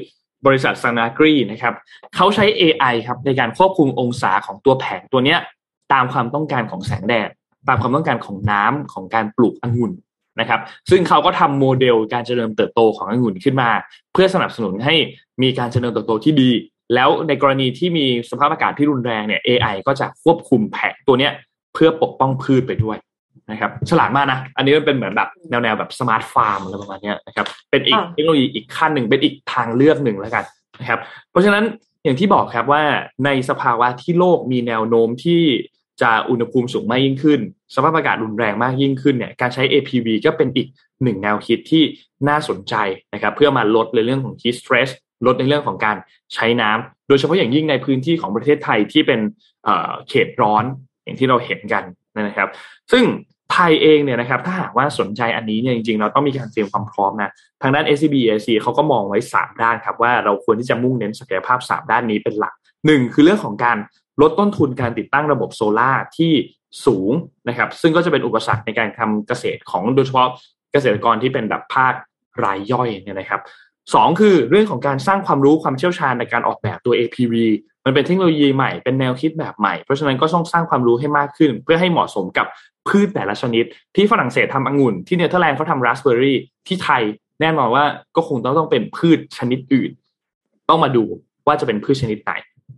บริษัทซานากรีนะครับ เขาใช้ AI ครับในการควบคุมองศาของตัวแผงตัวเนี้ยตามความต้องการของแสงแดด ตามความต้องการของน้ำของการปลูกองุ่นนะครับ ซึ่งเขาก็ทำโมเดลการเจริญเติบโตขององุ่นขึ้นมา เพื่อสนับสนุนให้มีการเจริญเติบโตที่ดี แล้วในกรณีที่มีสภาพอากาศที่รุนแรงเนี่ย AI ก็จะควบคุมแผงตัวเนี้ยเพื่อปกป้องพืชไปด้วยนะครับฉลาดมากนะ อันนี้มันเป็นเหมือนแบบแนวๆแบบสมาร์ทฟาร์มอะไรประมาณนี้นะครับ เป็นอีกเทคโนโลยีอีกขั้นหนึ่งเป็นอีกทางเลือกหนึ่งแล้วกันนะครับ เพราะฉะนั้นอย่างที่บอกครับว่าในสภาวะที่โลกมีแนวโน้มที่ จะอุณหภูมิสูงมากยิ่งขึ้น สภาพอากาศรุนแรงมากยิ่งขึ้นเนี่ยการใช้ APV ก็เป็นอีกหนึ่งแนวคิดที่น่าสนใจนะครับเพื่อมาลดในเรื่องของ heat stress ลดในเรื่องของการใช้น้ำโดยเฉพาะอย่างยิ่งในพื้นที่ของประเทศไทยที่เป็นเขตร้อนอย่างที่เราเห็นกันนะครับ ซึ่งไทยเองเนี่ยนะครับถ้าหากว่าสนใจอันนี้เนี่ยจริงๆ เราต้องมีการเตรียมความพร้อมนะทางด้าน SCB AC เขาก็มองไว้ 3 ด้านครับว่าเราควรที่จะมุ่งเน้นศักยภาพ 3 ด้านนี้เป็นหลักหนึ่งคือเรื่องของการ ลดต้นทุนการติดตั้งระบบโซลา่าที่สูงนะครับ ซึ่งก็จะเป็นอุปสรรคในการทำเกษตรของโดยเฉพาะเกษตรกรที่เป็นแบบภาครายย่อยเนี่ยนะครับสองคือเรื่องของการสร้างความรู้ความเชี่ยวชาญในการออกแบบตัว APV มันเป็นเทคโนโลยีใหม่เป็นแนวคิดแบบใหม่ เพราะฉะนั้นก็ต้องสร้างความรู้ให้มากขึ้น เพื่อให้เหมาะสมกับพืชแต่ละชนิด ที่ฝรั่งเศสทำองุ่น ที่เนเธอร์แลนด์เขาทำราสเบอร์รี่ที่ไทยแน่นอนว่าก็คงต้องต้องเป็นพืชชนิดอื่น ต้องมาดูว่าจะเป็นพืชชนิดไหน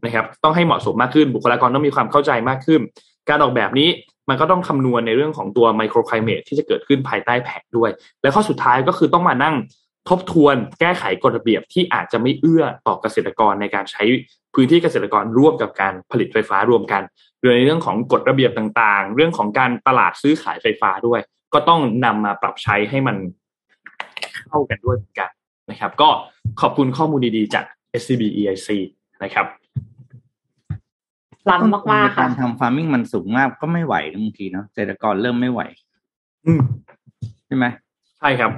นะครับ ต้องให้เหมาะสมมากขึ้นบุคลากรต้องมีความเข้าใจมากขึ้น การออกแบบนี้มันก็ต้องคำนวณในเรื่องของตัว microclimate ที่จะเกิดขึ้นภายใต้แผงด้วย และข้อสุดท้ายก็คือต้องมานั่งทบทวนแก้ไขกฎระเบียบที่อาจจะไม่เอื้อต่อเกษตรกรในการใช้พื้นที่เกษตรกรร่วมกับการผลิตไฟฟ้ารวมกันหรือในเรื่องของกฎระเบียบต่างๆ เรื่องของการตลาดซื้อขายไฟฟ้าด้วย ก็ต้องนำมาปรับใช้ให้มันเข้ากันด้วยเหมือนกันนะครับ ก็ขอบคุณข้อมูลดีๆจาก SCB EIC นะครับ ล้ำมากๆกาค่ะรทำฟาร์มิงมันสูงมากก็ไม่ไหวนะบางทีเนาะเกษตรกรเริ่มไม่ไหว อืมใช่ไหมใช่ครับ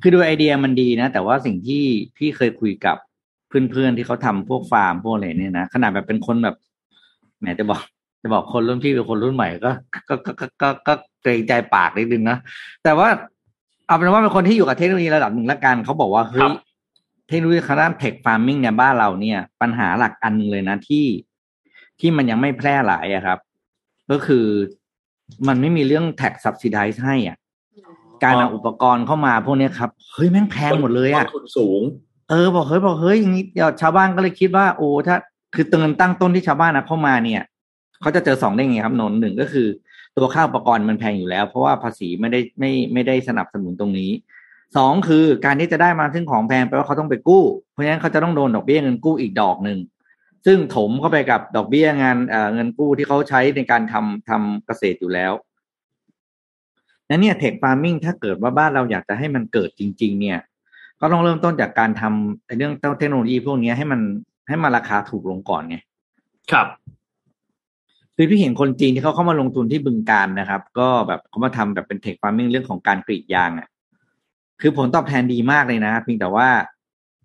คือดูไอเดียมันดีนะ แต่ว่าสิ่งที่พี่เคยคุยกับเพื่อนๆที่เขาทำพวกฟาร์มพวกอะไรเนี่ยนะขนาดแบบเป็นคนแบบแหมจะบอก จะบอกคนรุ่นพี่เป็นคนรุ่นใหม่ก็ก็ก็ก็ก็ก็เกรงใจปากนิดนึงนะแต่ว่าเอาเป็นว่าเป็นคนที่อยู่กับเทคโนโลยีระดับหนึ่งละกันเขาบอกว่าเฮ้ครัยบ เทคโนโลยีคณะเทคฟาร์มิงเนี่ยบ้านเราเนี่ย ปัญหาหลักอันหนึงเลยนะที่ที่มันยังไม่แพร่หลายอะครับ ก็คือมันไม่มีเรื่องแท็ก subsidize ให้อะ การเอาอุปกรณ์เข้ามาพวกเนี้ยครับ เฮ้ยแม่งแพงหมดเลยอะต้นทุนสูง เออบอกเฮ้ยบอกเฮ้ยอย่างนี้เดี๋ยวชาวบ้านก็เลยคิดว่าโอ้ถ้า คือเงินตั้งต้นที่ชาวบ้านนะเข้ามาเนี่ยเขาจะเจอสองได้ไงครับนนท์หนึ่งก็คือ ตัวค่าอุปกรณ์มันแพงอยู่แล้ว เพราะว่าภาษีไม่ได้ไม่ไม่ได้สนับสนุนตรงนี้ สองคือการที่จะได้มาซึ่งของแพงแปลว่าเขาต้องไปกู้ เพราะฉะนั้นเขาจะต้องโดนดอกเบี้ยเงินกู้อีกดอกหนึ่งซึ่งถมเข้าไปกับดอกเบี้ยงานเอ่อเงินกู้ที่เขาใช้ในการทำทำเกษตรอยู่แล้วนั้นเนี่ยเทคฟาร์มิงถ้าเกิดว่าบ้านเราอยากจะให้มันเกิดจริง ๆ เนี่ย ก็ต้องเริ่มต้นจากการทำไอ้เรื่องเทคโนโลยีพวกนี้ให้มันให้มันราคาถูกลงก่อนไงครับคือพี่เห็นคนจีนที่เขาเข้ามาลงทุนที่บึงการนะครับ ก็แบบเขามาทำแบบเป็นเทคฟาร์มิงเรื่องของการกรีดยางอะ คือผลตอบแทนดีมากเลยนะเพียงแต่ว่า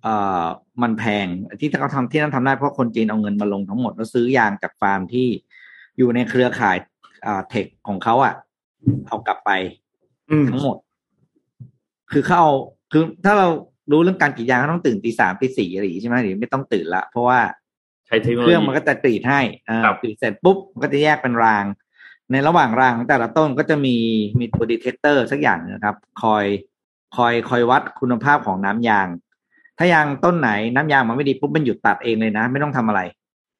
เอ่อมันแพงที่เขาทำที่นั่นทำได้เพราะคนจีนเอาเงินมาลงทั้งหมดแล้วซื้อยางจากฟาร์มที่อยู่ในเครือข่ายอ่าเทคของเขาอะ เอากลับไปอืมทั้งหมด คือเขาเอาคือถ้าเรารู้เรื่องการกรีดยางเขาต้องตื่นตีสามตีสี่อะไรอย่างงี้ใช่ไหมหรือไม่ต้องตื่นละเพราะว่าใช้เทคโนโลเครื่องยีมันก็จะกรีดให้อ่าครับกรีดเสร็จปุ๊บมันก็จะแยกเป็นราง ในระหว่างรางของแต่ละต้นก็จะมีมีตัวดีเทคเตอร์สักอย่างนะครับ คอย คอยคอยวัดคุณภาพของน้ำยาง ถ้ายางต้นไหนน้ำยางมันไม่ดีปุ๊บมันหยุดตัดเองเลยนะ ไม่ต้องทำอะไร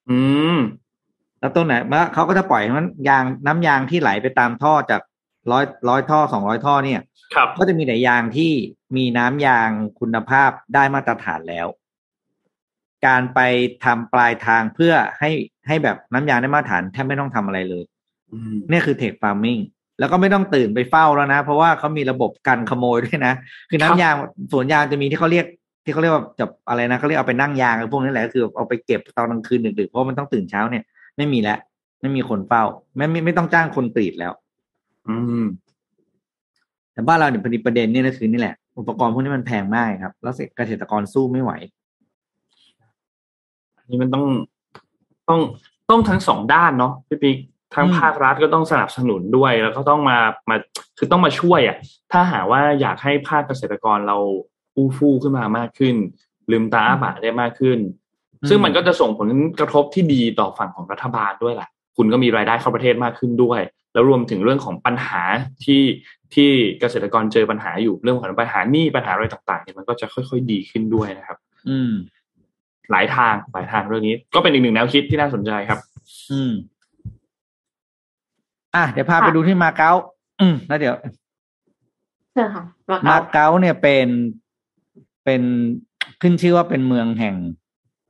อืม แล้วต้นไหนแล้วเขาก็จะปล่อยให้มันยางน้ำยางที่ไหลไปตามท่อจากร้อยร้อยท่อสองร้อยท่อเนี่ย ครับ ก็จะมีแต่ยางที่มีน้ำยางคุณภาพได้มาตรฐานแล้ว การไปทำปลายทางเพื่อให้ให้แบบน้ำยางได้มาตรฐานแทบไม่ต้องทำอะไรเลยอืมเนี่ยคือเทคฟาร์มิง แล้วก็ไม่ต้องตื่นไปเฝ้าแล้วนะ เพราะว่าเขามีระบบกันขโมยด้วยนะ คือน้ำยางสวนยางจะมีที่เขาเรียกที่เขาเรียกว่าจับอะไรนะเขาเรียกเอาไปนั่งยางพวกนี้แหละก็คือเอาไปเก็บตอนกลางคืนดึกๆเพราะมันต้องตื่นเช้าเนี่ย ไม่มีแล้วไม่มีคนเฝ้า ไม่ไม่ไม่ต้องจ้างคนกรีดแล้ว อืม แต่บ้านเราเนี่ยพอดีประเด็นเนี่ยก็คือนี่แหละ อุปกรณ์พวกนี้มันแพงมากครับ แล้วเกษตรกรสู้ไม่ไหวนี่มันต้องต้องต้องทั้งสองด้านเนาะพี่ปิ๊ก ทั้งอืมภาครัฐก็ต้องสนับสนุนด้วย แล้วก็ต้องมามาคือต้องมาช่วยอะถ้าหากว่าอยากให้ภาคเกษตรกรเราอู้ฟู่ขึ้นมามากขึ้น ลืมตาอ้าปากได้มากขึ้น ซึ่งมันก็จะส่งผลกระทบที่ดีต่อฝั่งของรัฐบาลด้วยแหละคุณก็มีรายได้เข้าประเทศมากขึ้นด้วย แล้วรวมถึงเรื่องของปัญหาที่ที่เกษตรกรเจอปัญหาอยู่เรื่องของปัญหาหนี้ปัญหาอะไรต่างๆเนี่ยมันก็จะค่อย ๆ ดีขึ้นด้วยนะครับ อืม หลายทางหลายทางเรื่องนี้ ก็เป็นอีกหนึ่งแนวคิดที่น่าสนใจครับ อืม อะเดี๋ยวพาไปดูที่มาเก๊าอืมแล้วเดี๋ยวเชิญค่ะมามาเก๊าเก๊าเนี่ยเป็นเป็นขึ้นชื่อว่าเป็นเมืองแห่ง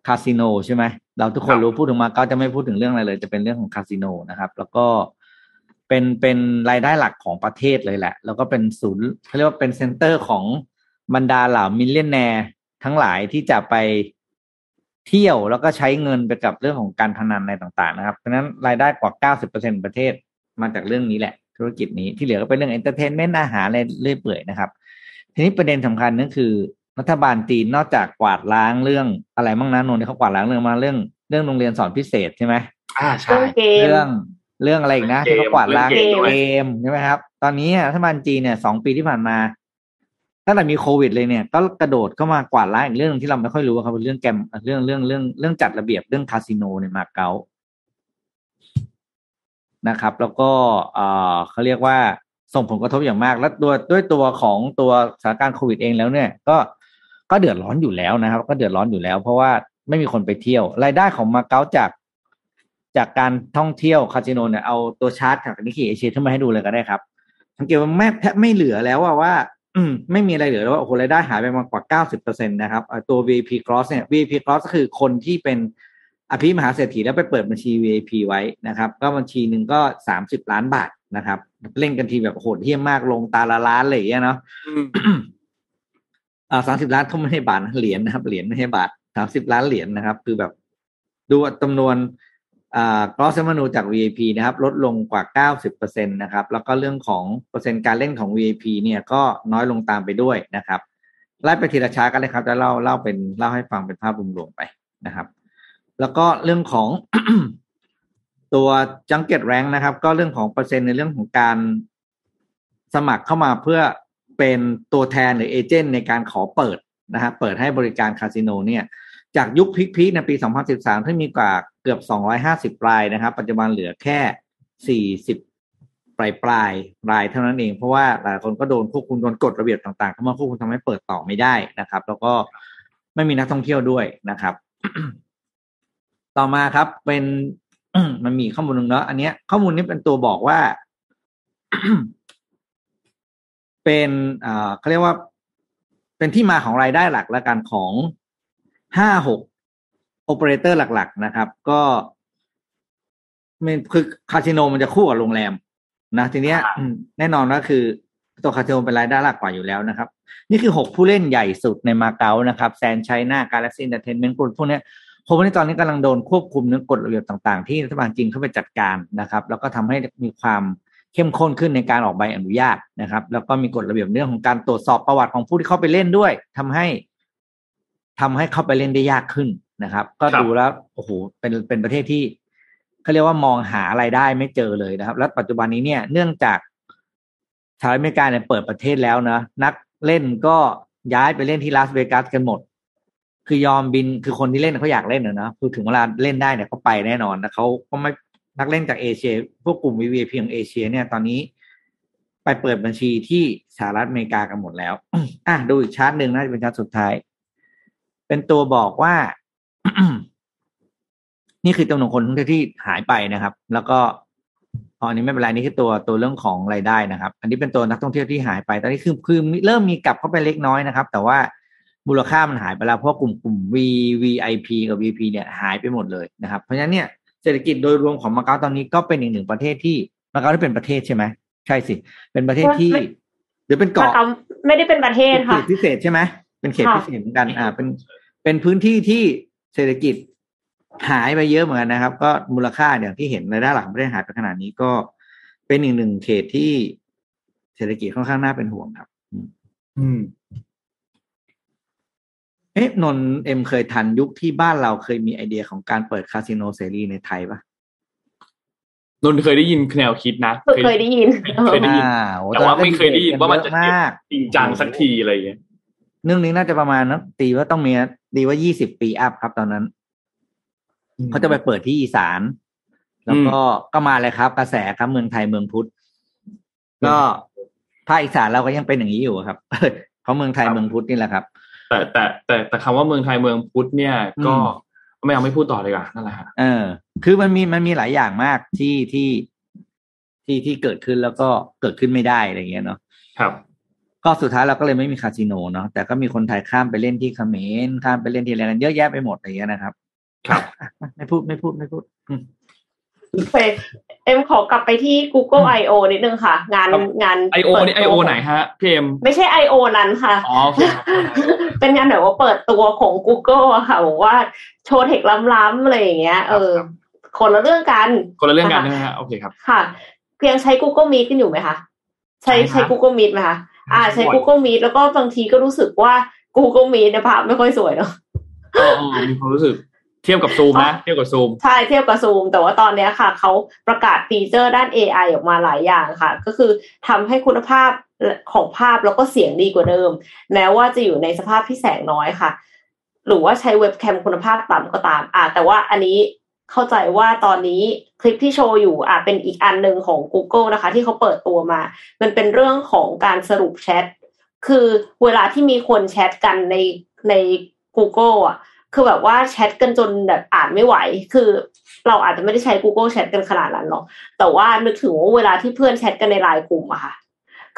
คาสิโนใช่ไหมเราทุกคนครับรู้พูดถึงมาเก๊าจะไม่พูดถึงเรื่องอะไรเลย จะเป็นเรื่องของคาสิโนนะครับ แล้วก็เป็นเป็นรายได้หลักของประเทศเลยแหละ แล้วก็เป็นศูนย์เขาเรียกว่าเป็นเซ็นเตอร์ของบรรดาเหล่า millionaire ทั้งหลายที่จะไปเที่ยวแล้วก็ใช้เงินไปกับเรื่องของการพนันอะไรต่าง ๆ นะครับ เพราะฉะนั้นรายได้กว่า 90%ประเทศ มาจากเรื่องนี้แหละ ธุรกิจนี้ที่เหลือก็เป็นเรื่อง entertainment อาหารอะไรเรื่อยเปื่อยนะครับ ทีนี้ประเด็นสำคัญนั่นคือ รัฐบาลจีนนอกจากกวาดล้างเรื่องอะไรบ้างนะนนท์ที่เขากวาดล้างเรื่องมาเรื่องเรื่องโรงเรียนสอนพิเศษใช่ไหมอ่าใช่เรื่องเกมเรื่องเรื่องอะไรอีกนะเกมที่เขากวาดล้างเรื่องเกมเกมใช่ไหมครับ ตอนนี้รัฐบาลจีนเนี่ยสองปีที่ผ่านมาตั้งแต่มีโควิดเลยเนี่ยก็กระโดดเข้ามากวาดล้างอีกเรื่องหนึ่งที่เราไม่ค่อยรู้ครับเป็นเรื่องแกมเรื่องเรื่องเรื่องเรื่องจัดระเบียบเรื่องคาสิโนในมาเก๊า นะครับ แล้วก็เขาเรียกว่าส่งผลกระทบอย่างมาก แล้วตัวด้วยตัวของตัวสถานการณ์โควิดเองแล้วเนี่ยก็ก็เดือดร้อนอยู่แล้วนะครับ ก็เดือดร้อนอยู่แล้ว เพราะว่าไม่มีคนไปเที่ยว รายได้ของมาเก๊าจากจากการท่องเที่ยวคาสิโนเนี่ยเอาตัวชาร์ตจากนิกเกอเชียขึ้นมาให้ดูเลยก็ได้ครับสังเกตว่าแม่แทบไม่เหลือแล้วว่าว่า อืมไม่มีอะไรเหลือแล้วว่าโอ้โหรายได้หายไปมากกว่าเก้าสิบเปอร์เซ็นตนะครับตัว VIP Cross เนี่ย VIP Cross ก็คือคนที่เป็น อภิมหาเศรษฐีแล้วไปเปิดบัญชี VIP ไว้นะครับ ก็บัญชีหนึ่งก็สามสิบล้านบาทนะครับ เล่นกันทีแบบโหดเหี้ยมมากลงตาละล้านเลยางเงี้ยเนาะอืมเอ่าสามสิบล้านเขาไม่ให้บาทนะเหรียญนะครับ เหรียญไม่ให้บาทสามสิบล้านเหรียญนะครับ คือแบบดูจำนวนอ่า gross revenue จาก VIP นะครับ ลดลงกว่าเก้าสิบเปอร์เซ็นตนะครับ แล้วก็เรื่องของเปอร์เซ็นต์การเล่นของ VIP เนี่ยก็น้อยลงตามไปด้วยนะครับไล่ไปทีละช้ากันเลยครับจะเล่าเล่าเป็นเล่าให้ฟังเป็นภาพรวมๆไปนะครับ แล้วก็เรื่องของตัวจังเก็ตแรงนะครับ ก็เรื่องของเปอร์เซ็นต์ในเรื่องของการสมัครเข้ามาเพื่อเป็นตัวแทนหรือเอเจนต์ในการขอเปิดนะครับเปิดให้บริการคาสิโนเนี่ย จากยุคพีคๆในปี 2013 ที่มีกว่าเกือบ 250 รายนะครับ ปัจจุบันเหลือแค่ 40 ปลายปลายรายเท่านั้นเอง เพราะว่าหลายคนก็โดนควบคุมโดนกฎระเบียบต่างๆเข้ามาควบคุมทำให้เปิดต่อไม่ได้นะครับ แล้วก็ไม่มีนักท่องเที่ยวด้วยนะครับ ต่อมาครับเป็นมันมีข้อมูลหนึ่งเนาะอันเนี้ย ข้อมูลนี้เป็นตัวบอกว่า เป็นเอ่อเขาเรียกว่า เป็นที่มาของรายได้หลักและการของห้าหกโอเปอเรเตอร์หลัก ๆ นะครับ ก็มันคือคาสิโนมันจะคู่กับโรงแรมนะทีเนี้ยอืมแน่นอนว่าคือ ตัวคาสิโนเป็นรายได้หลักกว่าอยู่แล้วนะครับ นี่คือหกผู้เล่นใหญ่สุดในมาเก๊านะครับ Sands China Galaxy Entertainment กลุ่มพวก เนี้ยผมว่าในตอนนี้กำลังโดนควบคุมเรื่องกฎระเบียบต่าง ๆ ที่รัฐบาลจีนเข้าไปจัดการนะครับ แล้วก็ทำให้มีความเข้มข้นขึ้นในการออกใบอนุญาตนะครับ แล้วก็มีกฎระเบียบเรื่องของการตรวจสอบประวัติของผู้ที่เข้าไปเล่นด้วยทำให้ทำให้เข้าไปเล่นได้ยากขึ้นนะครับ ก็ดูแล้วโอ้โหเป็นเป็นประเทศที่เขาเรียกว่ามองหาไรายได้ไม่เจอเลยนะครับ แล้วปัจจุบันนี้เนี่ยเนื่องจากสหรัฐอเมริกาเนี่ยเปิดประเทศแล้วนะนักเล่นก็ย้ายไปเล่นที่ลาสเวกัสกันหมด คือยอมบินคือคนที่เล่นเขาอยากเล่นเนะนะคือถึงเวลาเล่นได้เนี่ยเขาไปแน่นอนนะเขาก็ไม่นักเล่นจากเอเชีย พวกกลุ่ม VVIP ของเอเชีย เนี่ยตอนนี้ ไปเปิดบัญชีที่สหรัฐอเมริกากันหมดแล้ว อะดูอีกชาร์ตหนึ่งน่าจะเป็นชาร์ตสุดท้าย เป็นตัวบอกว่า นี่คือจำนวนคนท่องเที่ยวที่หายไปนะครับ แล้วก็อออันนี้ไม่เป็นไรนี่คือตัวตัวเรื่องของรายได้นะครับ อันนี้เป็นตัวนักท่องเที่ยวที่หายไป ตอนนี้คือคือเริ่มมีกลับเข้าไปเล็กน้อยนะครับ แต่ว่า มูลค่ามันหายไปแล้วเพราะกลุ่มกลุ่ม V VIP กับ VP เนี่ยหายไปหมดเลยนะครับ เพราะฉะนั้นเนี่ยเศรษฐกิจโดยรวมของมาเก๊าตอนนี้ก็เป็นอีกหนึ่งประเทศที่มาเก๊าที่เป็นประเทศใช่ไหมใช่สิ เป็นประเทศที่ไม่หรือเป็นมาเกาะเก๊าไม่ได้เป็นประเทศเป็นเขค่ะตพิเศษใช่ไหมเป็นเขตค่ะพิเศษเหมือนกันอ่าเป็นเป็นพื้นที่ที่เศรษฐกิจหายไปเยอะเหมือนกันนะครับ ก็มูลค่าอย่างที่เห็นรายได้หลักไม่ได้หายไปขนาดนี้ก็เป็นอีกหนึ่งเขตที่เศรษฐกิจค่อนข้างน่าเป็นห่วงครับ อืม เอ๊ะนนท์เอ็มเคยทันยุคที่บ้านเราเคยมีไอเดียของการเปิดคาสิโนเสรีในไทยปะนนท์เคยได้ยินแนวคิดนะเคยได้ยินเคยได้ยินอ่าโอ้แต่ว่าไม่เคยได้ยินว่ามันจะเยอมากจริงจังสักทีอะไรอย่างเงี้ยเรื่องนี้น่าจะประมาณนะตีว่าต้องมีตีว่ายี่สิบปีอัพครับตอนนั้นเขาจะไปเปิดที่อีสาน แล้วก็ก็มาเลยครับ กระแสครับเมืองไทยเมืองพุทธก็ภาคอีสานเราก็ยังเป็นอย่างนี้อยู่ครับเพราะเมืองไทยเมืองพุทธนี่แหละครับ แต่แต่แต่แต่คำว่าเมืองไทยเมืองพุทธเนี่ย ก็อืมไม่เอาไม่พูดต่อเลยอะนั่นแหละฮะเออ คือมันมีมันมีหลายอย่างมากที่ที่ที่ที่เกิดขึ้นแล้วก็เกิดขึ้นไม่ได้อะไรอย่างเงี้ยเนาะครับ ก็สุดท้ายเราก็เลยไม่มีคาสิโนเนาะแต่ก็มีคนไทยข้ามไปเล่นที่เขมรข้ามไปเล่นที่อะไรกันเยอะแยะไปหมดอะไรอย่างเงี้ยนะครับ ครับ ไม่พูดไม่พูดไม่พูดอืมโอเคเอ็มขอกลับไปที่ Google I/O นิดนึงค่ะ งานครับงานไอโอเปิดนี่ไอตัวโอขงไหนฮะ พี่เอ็มไม่ใช่ I/O นั้นค่ะ อ๋อโอ เคครับเป็นงานแบบว่าเปิดตัวของ Google อะค่ะบอกว่าโชว์เทคล้ำๆอะไรอย่างเงี้ย เออครับคนละเรื่องกัน คนละเรื่องกันใช่ไหมฮะโอเคครับ ค่ะยังใช้ Google Meet กันอยู่ไหมคะใช้ใช่ครับใช้ Google Meet ไหมคะอ่า ใช้บ่อย Google Meet แล้วก็บางทีก็รู้สึกว่า Google Meet เนี่ยภาพไม่ค่อยสวยเนาะเออเออมีความรู้สึก เทียบกับซูมนะเทียบกับซูมใช่เทียบกับซูม แต่ว่าตอนเนี้ยค่ะเขาประกาศฟีเจอร์ด้าน AI ออกมาหลายอย่างค่ะ ก็คือทำให้คุณภาพของภาพแล้วก็เสียงดีกว่าเดิม แม้ว่าจะอยู่ในสภาพที่แสงน้อยค่ะ หรือว่าใช้เว็บแคมคุณภาพต่ำก็ตาม อะแต่ว่าอันนี้เข้าใจว่าตอนนี้คลิปที่โชว์อยู่อะเป็นอีกอันหนึ่งของ Google นะคะ ที่เขาเปิดตัวมา มันเป็นเรื่องของการสรุปแชทคือเวลาที่มีคนแชทกันในใน Google อะ คือแบบว่าแชทกันจนแบบอ่านไม่ไหว คือเราอาจจะไม่ได้ใช้ Google แชทกันขนาดนั้นหรอก แต่ว่านึกถึงว่าเวลาที่เพื่อนแชทกันในไลน์กลุ่มอะค่ะ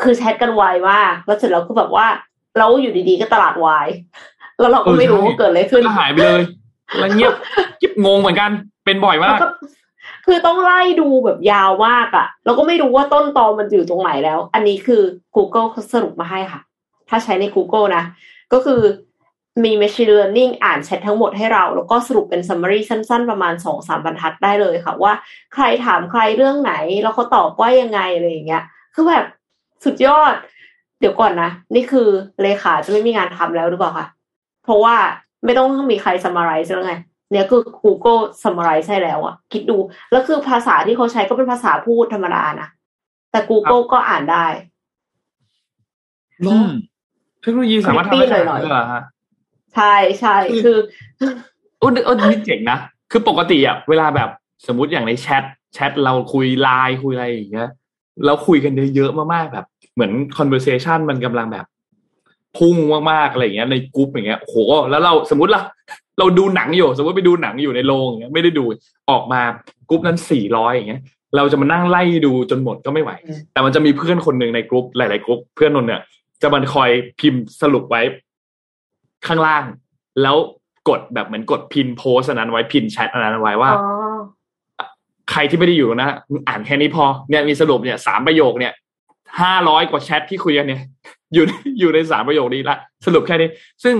คือแชทกันไวมาก แล้วเสร็จแล้วก็แบบว่าเราอยู่ดีๆก็ตลาดวาย แล้วเราก็ไม่รู้ว่าเกิดอะไรขึ้นก็หายไปเลย แล้วเงียบยิบงงเหมือนกัน เป็นบ่อยมาแล้วกก็คือต้องไล่ดูแบบยาวมากอะ่ะแล้วก็ไม่รู้ว่าต้นตอมันอยู่ตรงไหนแล้ว อันนี้คือ Google เขาสรุปมาให้ค่ะ ถ้าใช้ใน Google นะ ก็คือ มี machine learning อ่านแชททั้งหมดให้เรา แล้วก็สรุปเป็น summary สั้น ๆ ประมาณสองสามบรรทัดได้เลยค่ะ ว่าใครถามใครเรื่องไหน แล้วเขาตอบว่ายังไงอะไรอย่างเงี้ย คือแบบสุดยอด เดี๋ยวก่อนนะ นี่คือเลขาจะไม่มีงานทำแล้วหรือเปล่าคะเพราะว่าไม่ต้องมีใคร summarize แล้วไงเนี่ยคือ Google summarize ให้แล้วอะคิดดู แล้วคือภาษาที่เขาใช้ก็เป็นภาษาพูดธรรมดานะแต่ Google ก็อ่านได้เหรอเทคโนโลยีสามารถทำได้ขนาดนั้นเลยเหรอฮะ ใช่ใช่คือโอ้โอ้นี่เจ๋งนะคือปกติอะเวลาแบบสมมติอย่างในแชทแชทเราคุยไลน์คุยอะไรอย่างเงี้ยเราคุยกันเยอะๆมากๆแบบ เหมือน conversation มันกำลังแบบ พุ่งมากๆอะไรอย่างเงี้ยในกรุ๊ปอย่างเงี้ยโอ้โหแล้วเราสมมติละเราดูหนังอยู่ สมมติไปดูหนังอยู่ในโรงอย่างเงี้ยไม่ได้ดูออกมากรุ๊ปนั้นสี่ร้อยอย่างเงี้ยเราจะมานั่งไล่ดูจนหมดก็ไม่ไหวอืมแต่มันจะมีเพื่อนคนหนึ่งในกรุ๊ปหลายๆกรุ๊ปเพื่อนนนท์เนี่ยจะมันคอยพิมพ์สรุปไว้ ข้างล่าง แล้วกดแบบเหมือนกด pin โพสต์อันนั้นไว้ pin แชทอันนั้นไว้ว่าอ๋อใครที่ไม่ได้อยู่นะมึงอ่านแค่นี้พอเนี่ยมีสรุปเนี่ยสามประโยคเนี่ยห้าร้อยกว่าแชทที่คุยกันเนี่ย อยู่ในอยู่ในสามประโยคนี้ละสรุปแค่นี้ ซึ่ง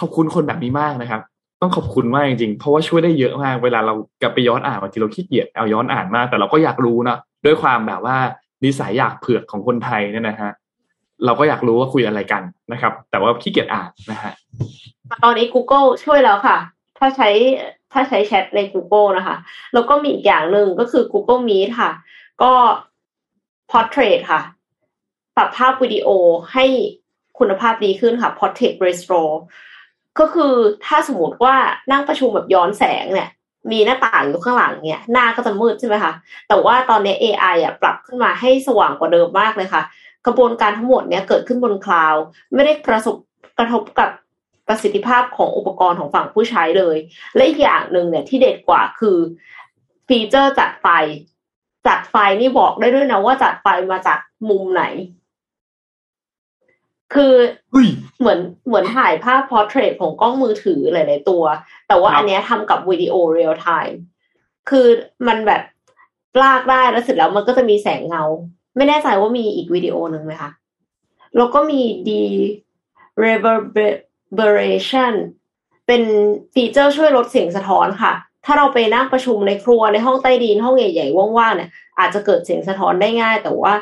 ขอบคุณคนแบบนี้มากนะครับ ต้องขอบคุณมากจริงๆเพราะว่าช่วยได้เยอะมาก เวลาเรากลับไปย้อนอ่านบางทีเราขี้เกียจเอาย้อนอ่านมาก แต่เราก็อยากรู้นะด้วยความแบบว่านิสัยอยากเผือกของคนไทยเนี่ยนะฮะ เราก็อยากรู้ว่าคุยอะไรกันนะครับ แต่ว่าขี้เกียจอ่านนะฮะตอนนี้ Google ช่วยแล้วค่ะ ถ้าใช้ถ้าใช้แชทใน Google นะคะ แล้วก็มีอีกอย่างหนึ่งก็คือ Google Meet ค่ะ ก็ Portrait ค่ะ ปรับภาพวิดีโอให้คุณภาพดีขึ้นค่ะ Portrait Restore ก็คือถ้าสมมติว่านั่งประชุมแบบย้อนแสงเนี่ย มีหน้าต่างอยู่ข้างหลังเนี่ยหน้าก็จะมืดใช่ไหมคะ แต่ว่าตอนนี้ AI อะปรับขึ้นมาให้สว่างกว่าเดิมมากเลยค่ะ กระบวนการทั้งหมดเนี่ยเกิดขึ้นบนคลาวด์ไม่ได้กระทบกระทบกับประสิทธิภาพของอุปกรณ์ของฝั่งผู้ใช้เลย และอีกอย่างหนึ่งเนี่ยที่เด็ดกว่าคือฟีเจอร์จัดไฟ จัดไฟนี่บอกได้ด้วยนะว่าจัดไฟมาจากมุมไหน คือเฮ้ยเหมือนเหมือนถ่ายภาพ portrait ของกล้องมือถือหลายๆตัว แต่ว่าครับอันเนี้ยทำกับวิดีโอเรียลไทม์คือมันแบบลากได้แล้วเสร็จแล้วมันก็จะมีแสงเงา ไม่แน่ใจว่ามีอีกวิดีโอหนึ่งไหมคะ แล้วก็มี de reverberation เป็นฟีเจอร์ช่วยลดเสียงสะท้อนค่ะ ถ้าเราไปนั่งประชุมในครัวในห้องใต้ดินห้องใหญ่ๆว่างๆเนี่ยอาจจะเกิดเสียงสะท้อนได้ง่าย แต่ว่า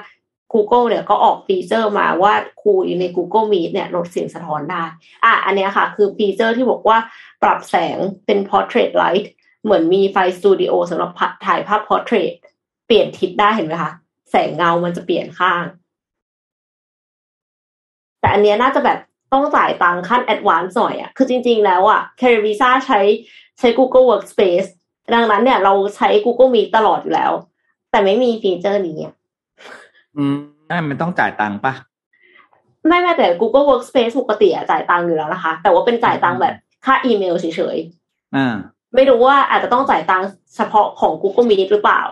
Google เนี่ยก็ออกฟีเจอร์มาว่าคุยใน Google Meet เนี่ยลดเสียงสะท้อนได้ อะอันเนี้ยค่ะ คือฟีเจอร์ที่บอกว่าปรับแสงเป็น portrait light เหมือนมีไฟสตูดิโอสำหรับถ่ายภาพ portrait เปลี่ยนทิศได้เห็นไหมคะ แสงเงามันจะเปลี่ยนข้าง แต่อันเนี้ยน่าจะแบบต้องจ่ายตังค์ขั้น advance หน่อยอะคือจริง ๆ แล้วอะ c a r i v i s a ใช้ใช้ Google Workspace ดังนั้นเนี่ยเราใช้ Google Meet ตลอดอยู่แล้ว แต่ไม่มีฟีเจอร์นี้อะอืมนั่นมันต้องจ่ายตังค์ปะไม่ไม่แต่ Google Workspace ปกติอะจ่ายตังค์อยู่แล้วนะคะ แต่ว่าเป็นจ่ายตังค์แบบค่าอีเมลเฉยอ่าๆไม่รู้ว่าอาจจะต้องจ่ายตังค์เฉพาะของ Google Meet หรือเปล่า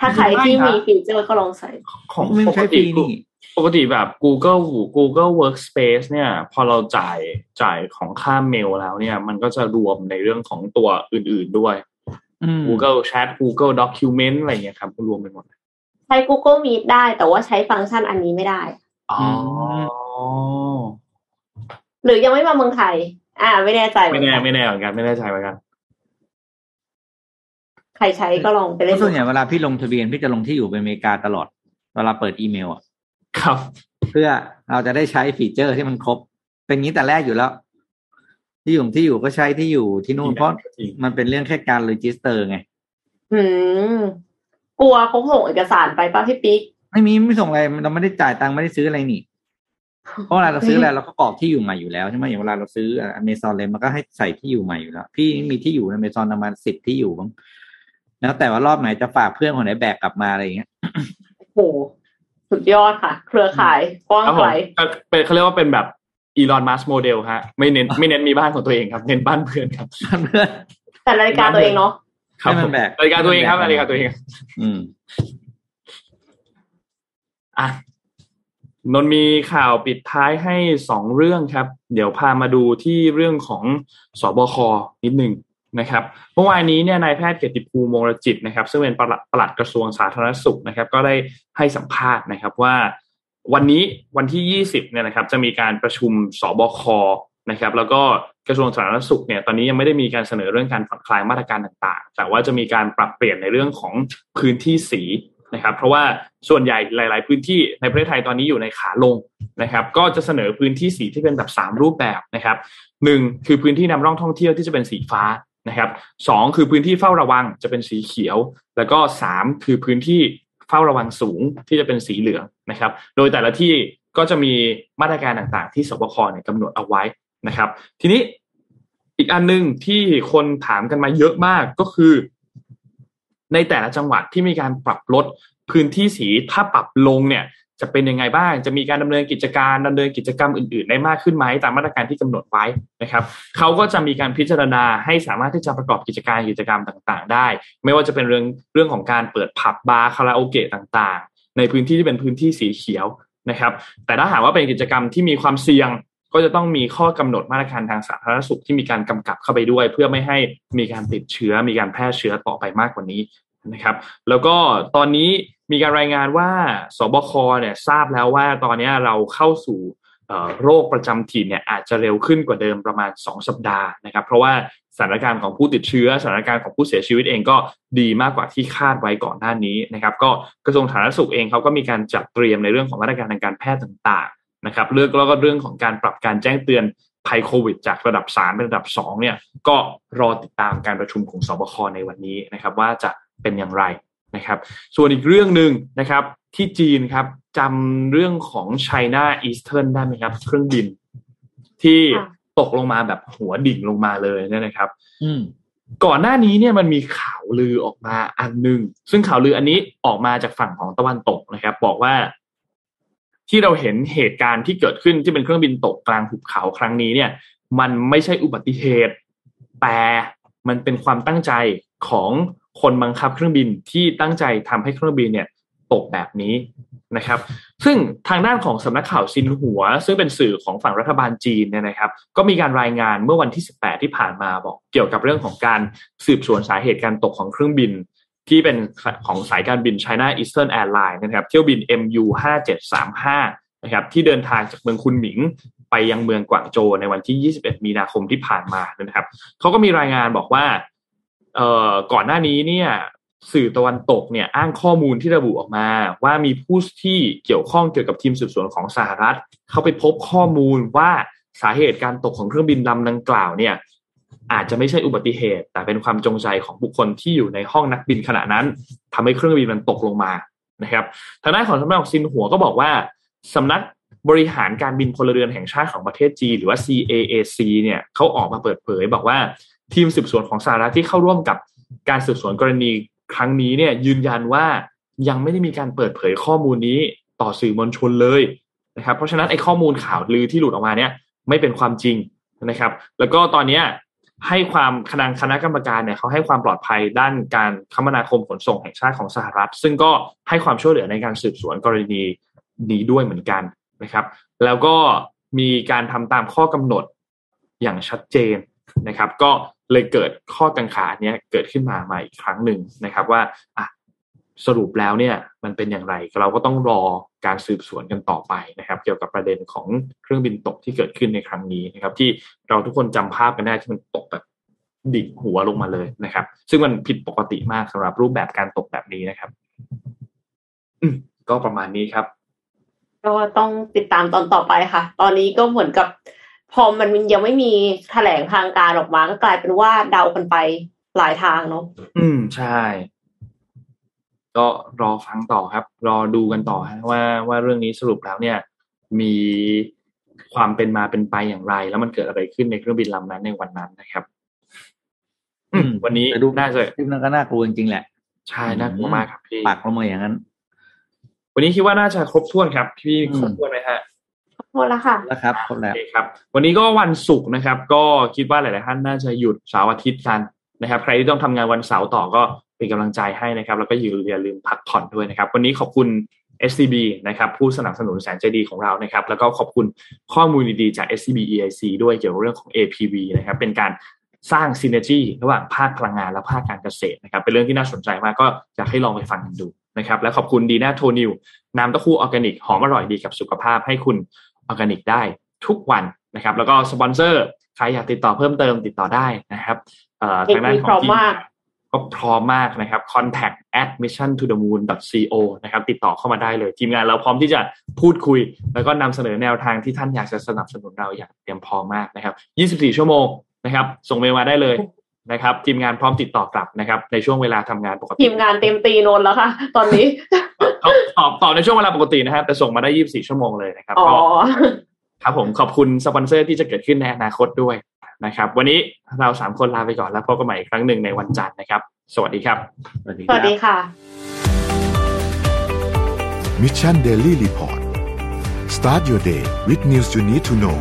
ถ้าใครที่มีฟีเจอร์ก็ลองใส่ ของไม่ปใช่กฟติรีนี่ปกติแบบ Google Google Workspace เนี่ย พอเราจ่ายจ่ายของค่าเมลแล้วเนี่ย มันก็จะรวมในเรื่องของตัวอื่นๆด้วยอืม Google Chat Google Document อะไรอย่างเงี้ยครับรวมไปหมด ใช้ Google Meet ได้แต่ว่าใช้ฟังก์ชันอันนี้ไม่ได้ อ๋อ หรือยังไม่มาเมืองไทย อ่า ไม่แน่ใจเหมืไม่อนแน่กันไม่แน่เหมือนกันไม่แน่ใจเหมือนกัน ใครใช้ก็ลองไปเล่นส่วนใหญ่เวลาพี่ลงทะเบียนพี่จะลงที่อยู่เป็นอเมริกาตลอด เวลาเปิดอีเมลอะครับ เพื่อเราจะได้ใช้ฟีเจอร์ที่มันครบ เป็นงี้แต่แรกอยู่แล้ว ที่อยู่ที่อยู่ก็ใช้ที่อยู่ที่นู่นเพราะจริงมันเป็นเรื่องแค่การ register ไง อืมกลัวเขาส่งเอกสารไปบ้านพี่ปิ๊กไม่มีไม่ส่งอะไรเราไม่ได้จ่ายตังค์ไม่ได้ซื้ออะไรนี่เพราะเวลาเราซื้ออะไรเราก็กรอกที่อยู่ใหม่อยู่แล้วใช่ไหมอย่างเวลาเราซื้ออเมซอนเลยมันก็ให้ใส่ที่อยู่ใหม่อยู่แล้ว พี่มีที่อยู่ในอเมซอนประมาณสิบที่อยู่บ้าง แล้วแต่ว่ารอบไหนจะฝากเพื่อนคนไหนแบกกลับมาอะไรอย่างเงี้ยโอ้โหสุดยอดค่ะ เครือข่ายกว้างครับไกผมลก็เป็นเขาเรียกว่าเป็นแบบอีลอนมัสโมเดลฮะ ไม่เน้นไม่เน้นมีบ้านของตัวเองครับ เน้นบ้านเพื่อนครับเพื่อนแต่นาฬิกาตัวเองเนาะครับให้ผมัมนแบกนาฬิกาตัวเองครับให้มันแบกนาฬิกาตัวเอง อืมอะนนท์มีข่าวปิดท้ายให้สองเรื่องครับ เดี๋ยวพามาดูที่เรื่องของสบคนิดหนึ่ง นะครับเมื่อวานนี้เนี่ยนายแพทย์เกียรติภูมิวงรจิตนะครับ ซึ่งเป็นปลัดปลัดกระทรวงสาธารณสุขนะครับ ก็ได้ให้สัมภาษณ์นะครับว่าวันนี้วันที่ 20เนี่ยนะครับ จะมีการประชุมสบคนะครับ แล้วก็กระทรวงสาธารณสุขเนี่ยตอนนี้ยังไม่ได้มีการเสนอเรื่องการผ่อนคลายมาตรการต่างๆ แต่ว่าจะมีการปรับเปลี่ยนในเรื่องของพื้นที่สีนะครับ เพราะว่าส่วนใหญ่หลาย ๆ พื้นที่ในประเทศไทยตอนนี้อยู่ในขาลงนะครับ ก็จะเสนอพื้นที่สีที่เป็นแบบ 3 รูปแบบนะครับหนึ่งคือพื้นที่นำร่องท่องเที่ยวที่จะเป็นสีฟ้า นะครับสองคือพื้นที่เฝ้าระวังจะเป็นสีเขียว แล้วก็สามคือพื้นที่เฝ้าระวังสูงที่จะเป็นสีเหลืองนะครับ โดยแต่ละที่ก็จะมีมาตรการต่างๆ ที่สบคเนี่ยกำหนดเอาไว้นะครับ ทีนี้อีกอันหนึ่งที่คนถามกันมาเยอะมากก็คือ ในแต่ละจังหวัดที่มีการปรับลดพื้นที่สีถ้าปรับลงเนี่ย จะเป็นยังไงบ้าง จะมีการดำเนินกิจการดำเนินกิจกรรมอื่น ๆ ได้มากขึ้นไหมตามมาตรการที่กำหนดไว้นะครับเขาก็จะมีการพิจารณาให้สามารถที่จะประกอบกิจการกิจกรรมต่างๆ ได้ ไม่ว่าจะเป็นเรื่องเรื่องของการเปิดผับบาร์คาราโอเกะต่างๆ ในพื้นที่ที่เป็นพื้นที่สีเขียวนะครับ แต่ถ้าหากว่าเป็นกิจกรรมที่มีความเสี่ยงก็จะต้องมีข้อกำหนดมาตรการทางสาธารณสุขที่มีการกำกับเข้าไปด้วย เพื่อไม่ให้มีการติดเชื้อมีการแพร่เชื้อต่อไปมากกว่านี้นะครับ แล้วก็ตอนนี้ มีการรายงานว่าสบคเนี่ยทราบแล้วว่าตอนนี้เราเข้าสู่โรคประจำถิ่นเนี่ยอาจจะเร็วขึ้นกว่าเดิมประมาณ 2 สัปดาห์นะครับ เพราะว่าสถานการณ์ของผู้ติดเชื้อสถานการณ์ของผู้เสียชีวิตเองก็ดีมากกว่าที่คาดไว้ก่อนหน้านี้นะครับ ก็กระทรวงสาธารณสุขเองเขาก็มีการจัดเตรียมในเรื่องของมาตรการทางการแพทย์ต่างๆนะครับเรื่องแล้วก็เรื่องของการปรับการแจ้งเตือนภัยโควิด จากระดับ 3 เป็นระดับ 2 เนี่ยก็รอติดตามการประชุมของสบคในวันนี้นะครับ ว่าจะเป็นอย่างไร นะครับ ส่วนอีกเรื่องหนึ่งนะครับ ที่จีนครับจำเรื่องของ China Eastern ได้ไหมครับ เครื่องบินที่ตกลงมาแบบหัวดิ่งลงมาเลยเนี่ยนะครับ อืมก่อนหน้านี้เนี่ยมันมีข่าวลือออกมาอันหนึ่งซึ่งข่าวลืออันนี้ออกมาจากฝั่งของตะวันตกนะครับ บอกว่าที่เราเห็นเหตุการณ์ที่เกิดขึ้นที่เป็นเครื่องบินตกกลางหุบเขาครั้งนี้เนี่ย มันไม่ใช่อุบัติเหตุ แต่มันเป็นความตั้งใจของ คนบังคับเครื่องบินที่ตั้งใจทำให้เครื่องบินเนี่ยตกแบบนี้นะครับ ซึ่งทางด้านของสำนักข่าวซินหัว ซึ่งเป็นสื่อของฝั่งรัฐบาลจีนเนี่ยนะครับ ก็มีการรายงานเมื่อวันที่ 18 ที่ผ่านมาบอกเกี่ยวกับเรื่องของการสืบสวนสาเหตุการตกของเครื่องบิน ที่เป็นของสายการบิน China Eastern Airlines นะครับ เที่ยวบิน MU 5735นะครับ ที่เดินทางจากเมืองคุนหมิง ไปยังเมืองกวางโจวในวันที่ 21 มีนาคมที่ผ่านมานะครับเขาก็มีรายงานบอกว่า เอ่อก่อนหน้านี้เนี่ยสื่อตะวันตกเนี่ยอ้างข้อมูลที่ระบุออกมา ว่ามีผู้ที่เกี่ยวข้องเกี่ยวกับทีมสืบสวนของสหรัฐ เขาไปพบข้อมูลว่าสาเหตุการตกของเครื่องบินลำดังกล่าวเนี่ยอาจจะไม่ใช่อุบัติเหตุ แต่เป็นความจงใจของบุคคลที่อยู่ในห้องนักบินขณะนั้นทำให้เครื่องบินมันตกลงมานะครับทางด้านของสำนักซินหัวก็บอกว่าสำนักบริหารการบินพลเรือนแห่งชาติของประเทศจีนหรือว่า CAAC เนี่ยเขาออกมาเปิดเผยบอกว่า ทีมสืบสวนของสหรัฐที่เข้าร่วมกับการสืบสวนกรณีครั้งนี้เนี่ยยืนยันว่ายังไม่ได้มีการเปิดเผยข้อมูลนี้ต่อสื่อมวลชนเลยนะครับ เพราะฉะนั้นไอ้ข้อมูลข่าวลือที่หลุดออกมาเนี่ยไม่เป็นความจริงนะครับ แล้วก็ตอนนี้ให้ความคณะคณะกรรมการเนี่ยเขาให้ความปลอดภัยด้านการคมนาคมขนส่งแห่งชาติของสหรัฐ ซึ่งก็ให้ความช่วยเหลือในการสืบสวนกรณีนี้ด้วยเหมือนกันนะครับ แล้วก็มีการทำตามข้อกำหนดอย่างชัดเจนนะครับ ก็ เลยเกิดข้อกังขาเนี้ยเกิดขึ้นมาใหม่อีกครั้งหนึ่งนะครับว่าอะสรุปแล้วเนี่ยมันเป็นอย่างไรเราก็ต้องรอการสืบสวนกันต่อไปนะครับ เกี่ยวกับประเด็นของเครื่องบินตกที่เกิดขึ้นในครั้งนี้นะครับ ที่เราทุกคนจำภาพกันได้ที่มันตกแบบดิ่งหัวลงมาเลยนะครับ ซึ่งมันผิดปกติมากสำหรับรูปแบบการตกแบบนี้นะครับอืก็ประมาณนี้ครับ ก็ต้องติดตามตอนต่อไปค่ะ ตอนนี้ก็เหมือนกับ พอมันยังไม่มีแถลงทางการออกมาก็กลายเป็นว่าเดากันไปหลายทางเนาะอืมใช่ ก็รอฟังต่อครับ รอดูกันต่อฮะว่าว่าเรื่องนี้สรุปแล้วเนี่ย มีความเป็นมาเป็นไปอย่างไร แล้วมันเกิดอะไรขึ้นในเครื่องบินลำนั้นในวันนั้นนะครับอืมวันนี้น่าจะคลิปนั้นก็น่ากลัวจริงๆแหละใช่น่ากลัวมากครับพี่ปักลงมาอย่างนั้น วันนี้คิดว่าน่าจะครบถ้วนครับ พี่ครบถ้วนไหมฮะ หมดแล้วค่ะแล้วครับครบแล้วโอเคครับ วันนี้ก็วันศุกร์นะครับ ก็คิดว่าหลาย ๆ ท่านน่าจะหยุดเสาร์อาทิตย์กันนะครับ ใครที่ต้องทำงานวันเสาร์ต่อก็เป็นกำลังใจให้นะครับ แล้วก็อย่าลืมพักผ่อนด้วยนะครับ วันนี้ขอบคุณ SCB นะครับผู้สนับสนุนแสนใจดีของเรานะครับ แล้วก็ขอบคุณข้อมูลดี ๆ จาก SCB EIC ด้วยเกี่ยวกับเรื่องของ APV นะครับ เป็นการสร้าง synergy ระหว่างภาคพลังงานและภาคการเกษตรนะครับ เป็นเรื่องที่น่าสนใจมากก็อยากให้ลองไปฟังกันดูนะครับ และขอบคุณดีน่าโทนิวน้ำเต้าหู้ออร์แกนิกหอมอร่อยดีกับสุขภาพให้คุณ ออร์แกนิกได้ทุกวันนะครับ แล้วก็สปอนเซอร์ใครอยากติดต่อเพิ่มเติมติดต่อได้นะครับเอ่อทางด้านของทีมก็พร้อมมากนะครับ contact at mission to the moon co นะครับ ติดต่อเข้ามาได้เลย ทีมงานเราพร้อมที่จะพูดคุย แล้วก็นำเสนอแนวทางที่ท่านอยากจะสนับสนุนเราอย่างเตรียมพร้อมมากนะครับ 24 ชั่วโมงนะครับ ส่งเมลมาได้เลย นะครับทีมงานพร้อมติดต่อกลับนะครับ ในช่วงเวลาทำงานปกติ ทีมงานเต็มตีนนแล้วค่ะ ตอนนี้ตอบตอบในช่วงเวลาปกตินะครับแต่ส่งมาได้ 24 ชั่วโมงเลยนะครับอ๋อก็ครับผมขอบคุณสปอนเซอร์ที่จะเกิดขึ้นในอนาคตด้วยนะครับ วันนี้เราสามคนลาไปก่อนแล้วพบกันใหม่อีกครั้งหนึ่งในวันจันทร์นะครับ สวัสดีครับ สวัสดีสครัวัสบดีค่ะ Mission Daily Report start your day with news you need to know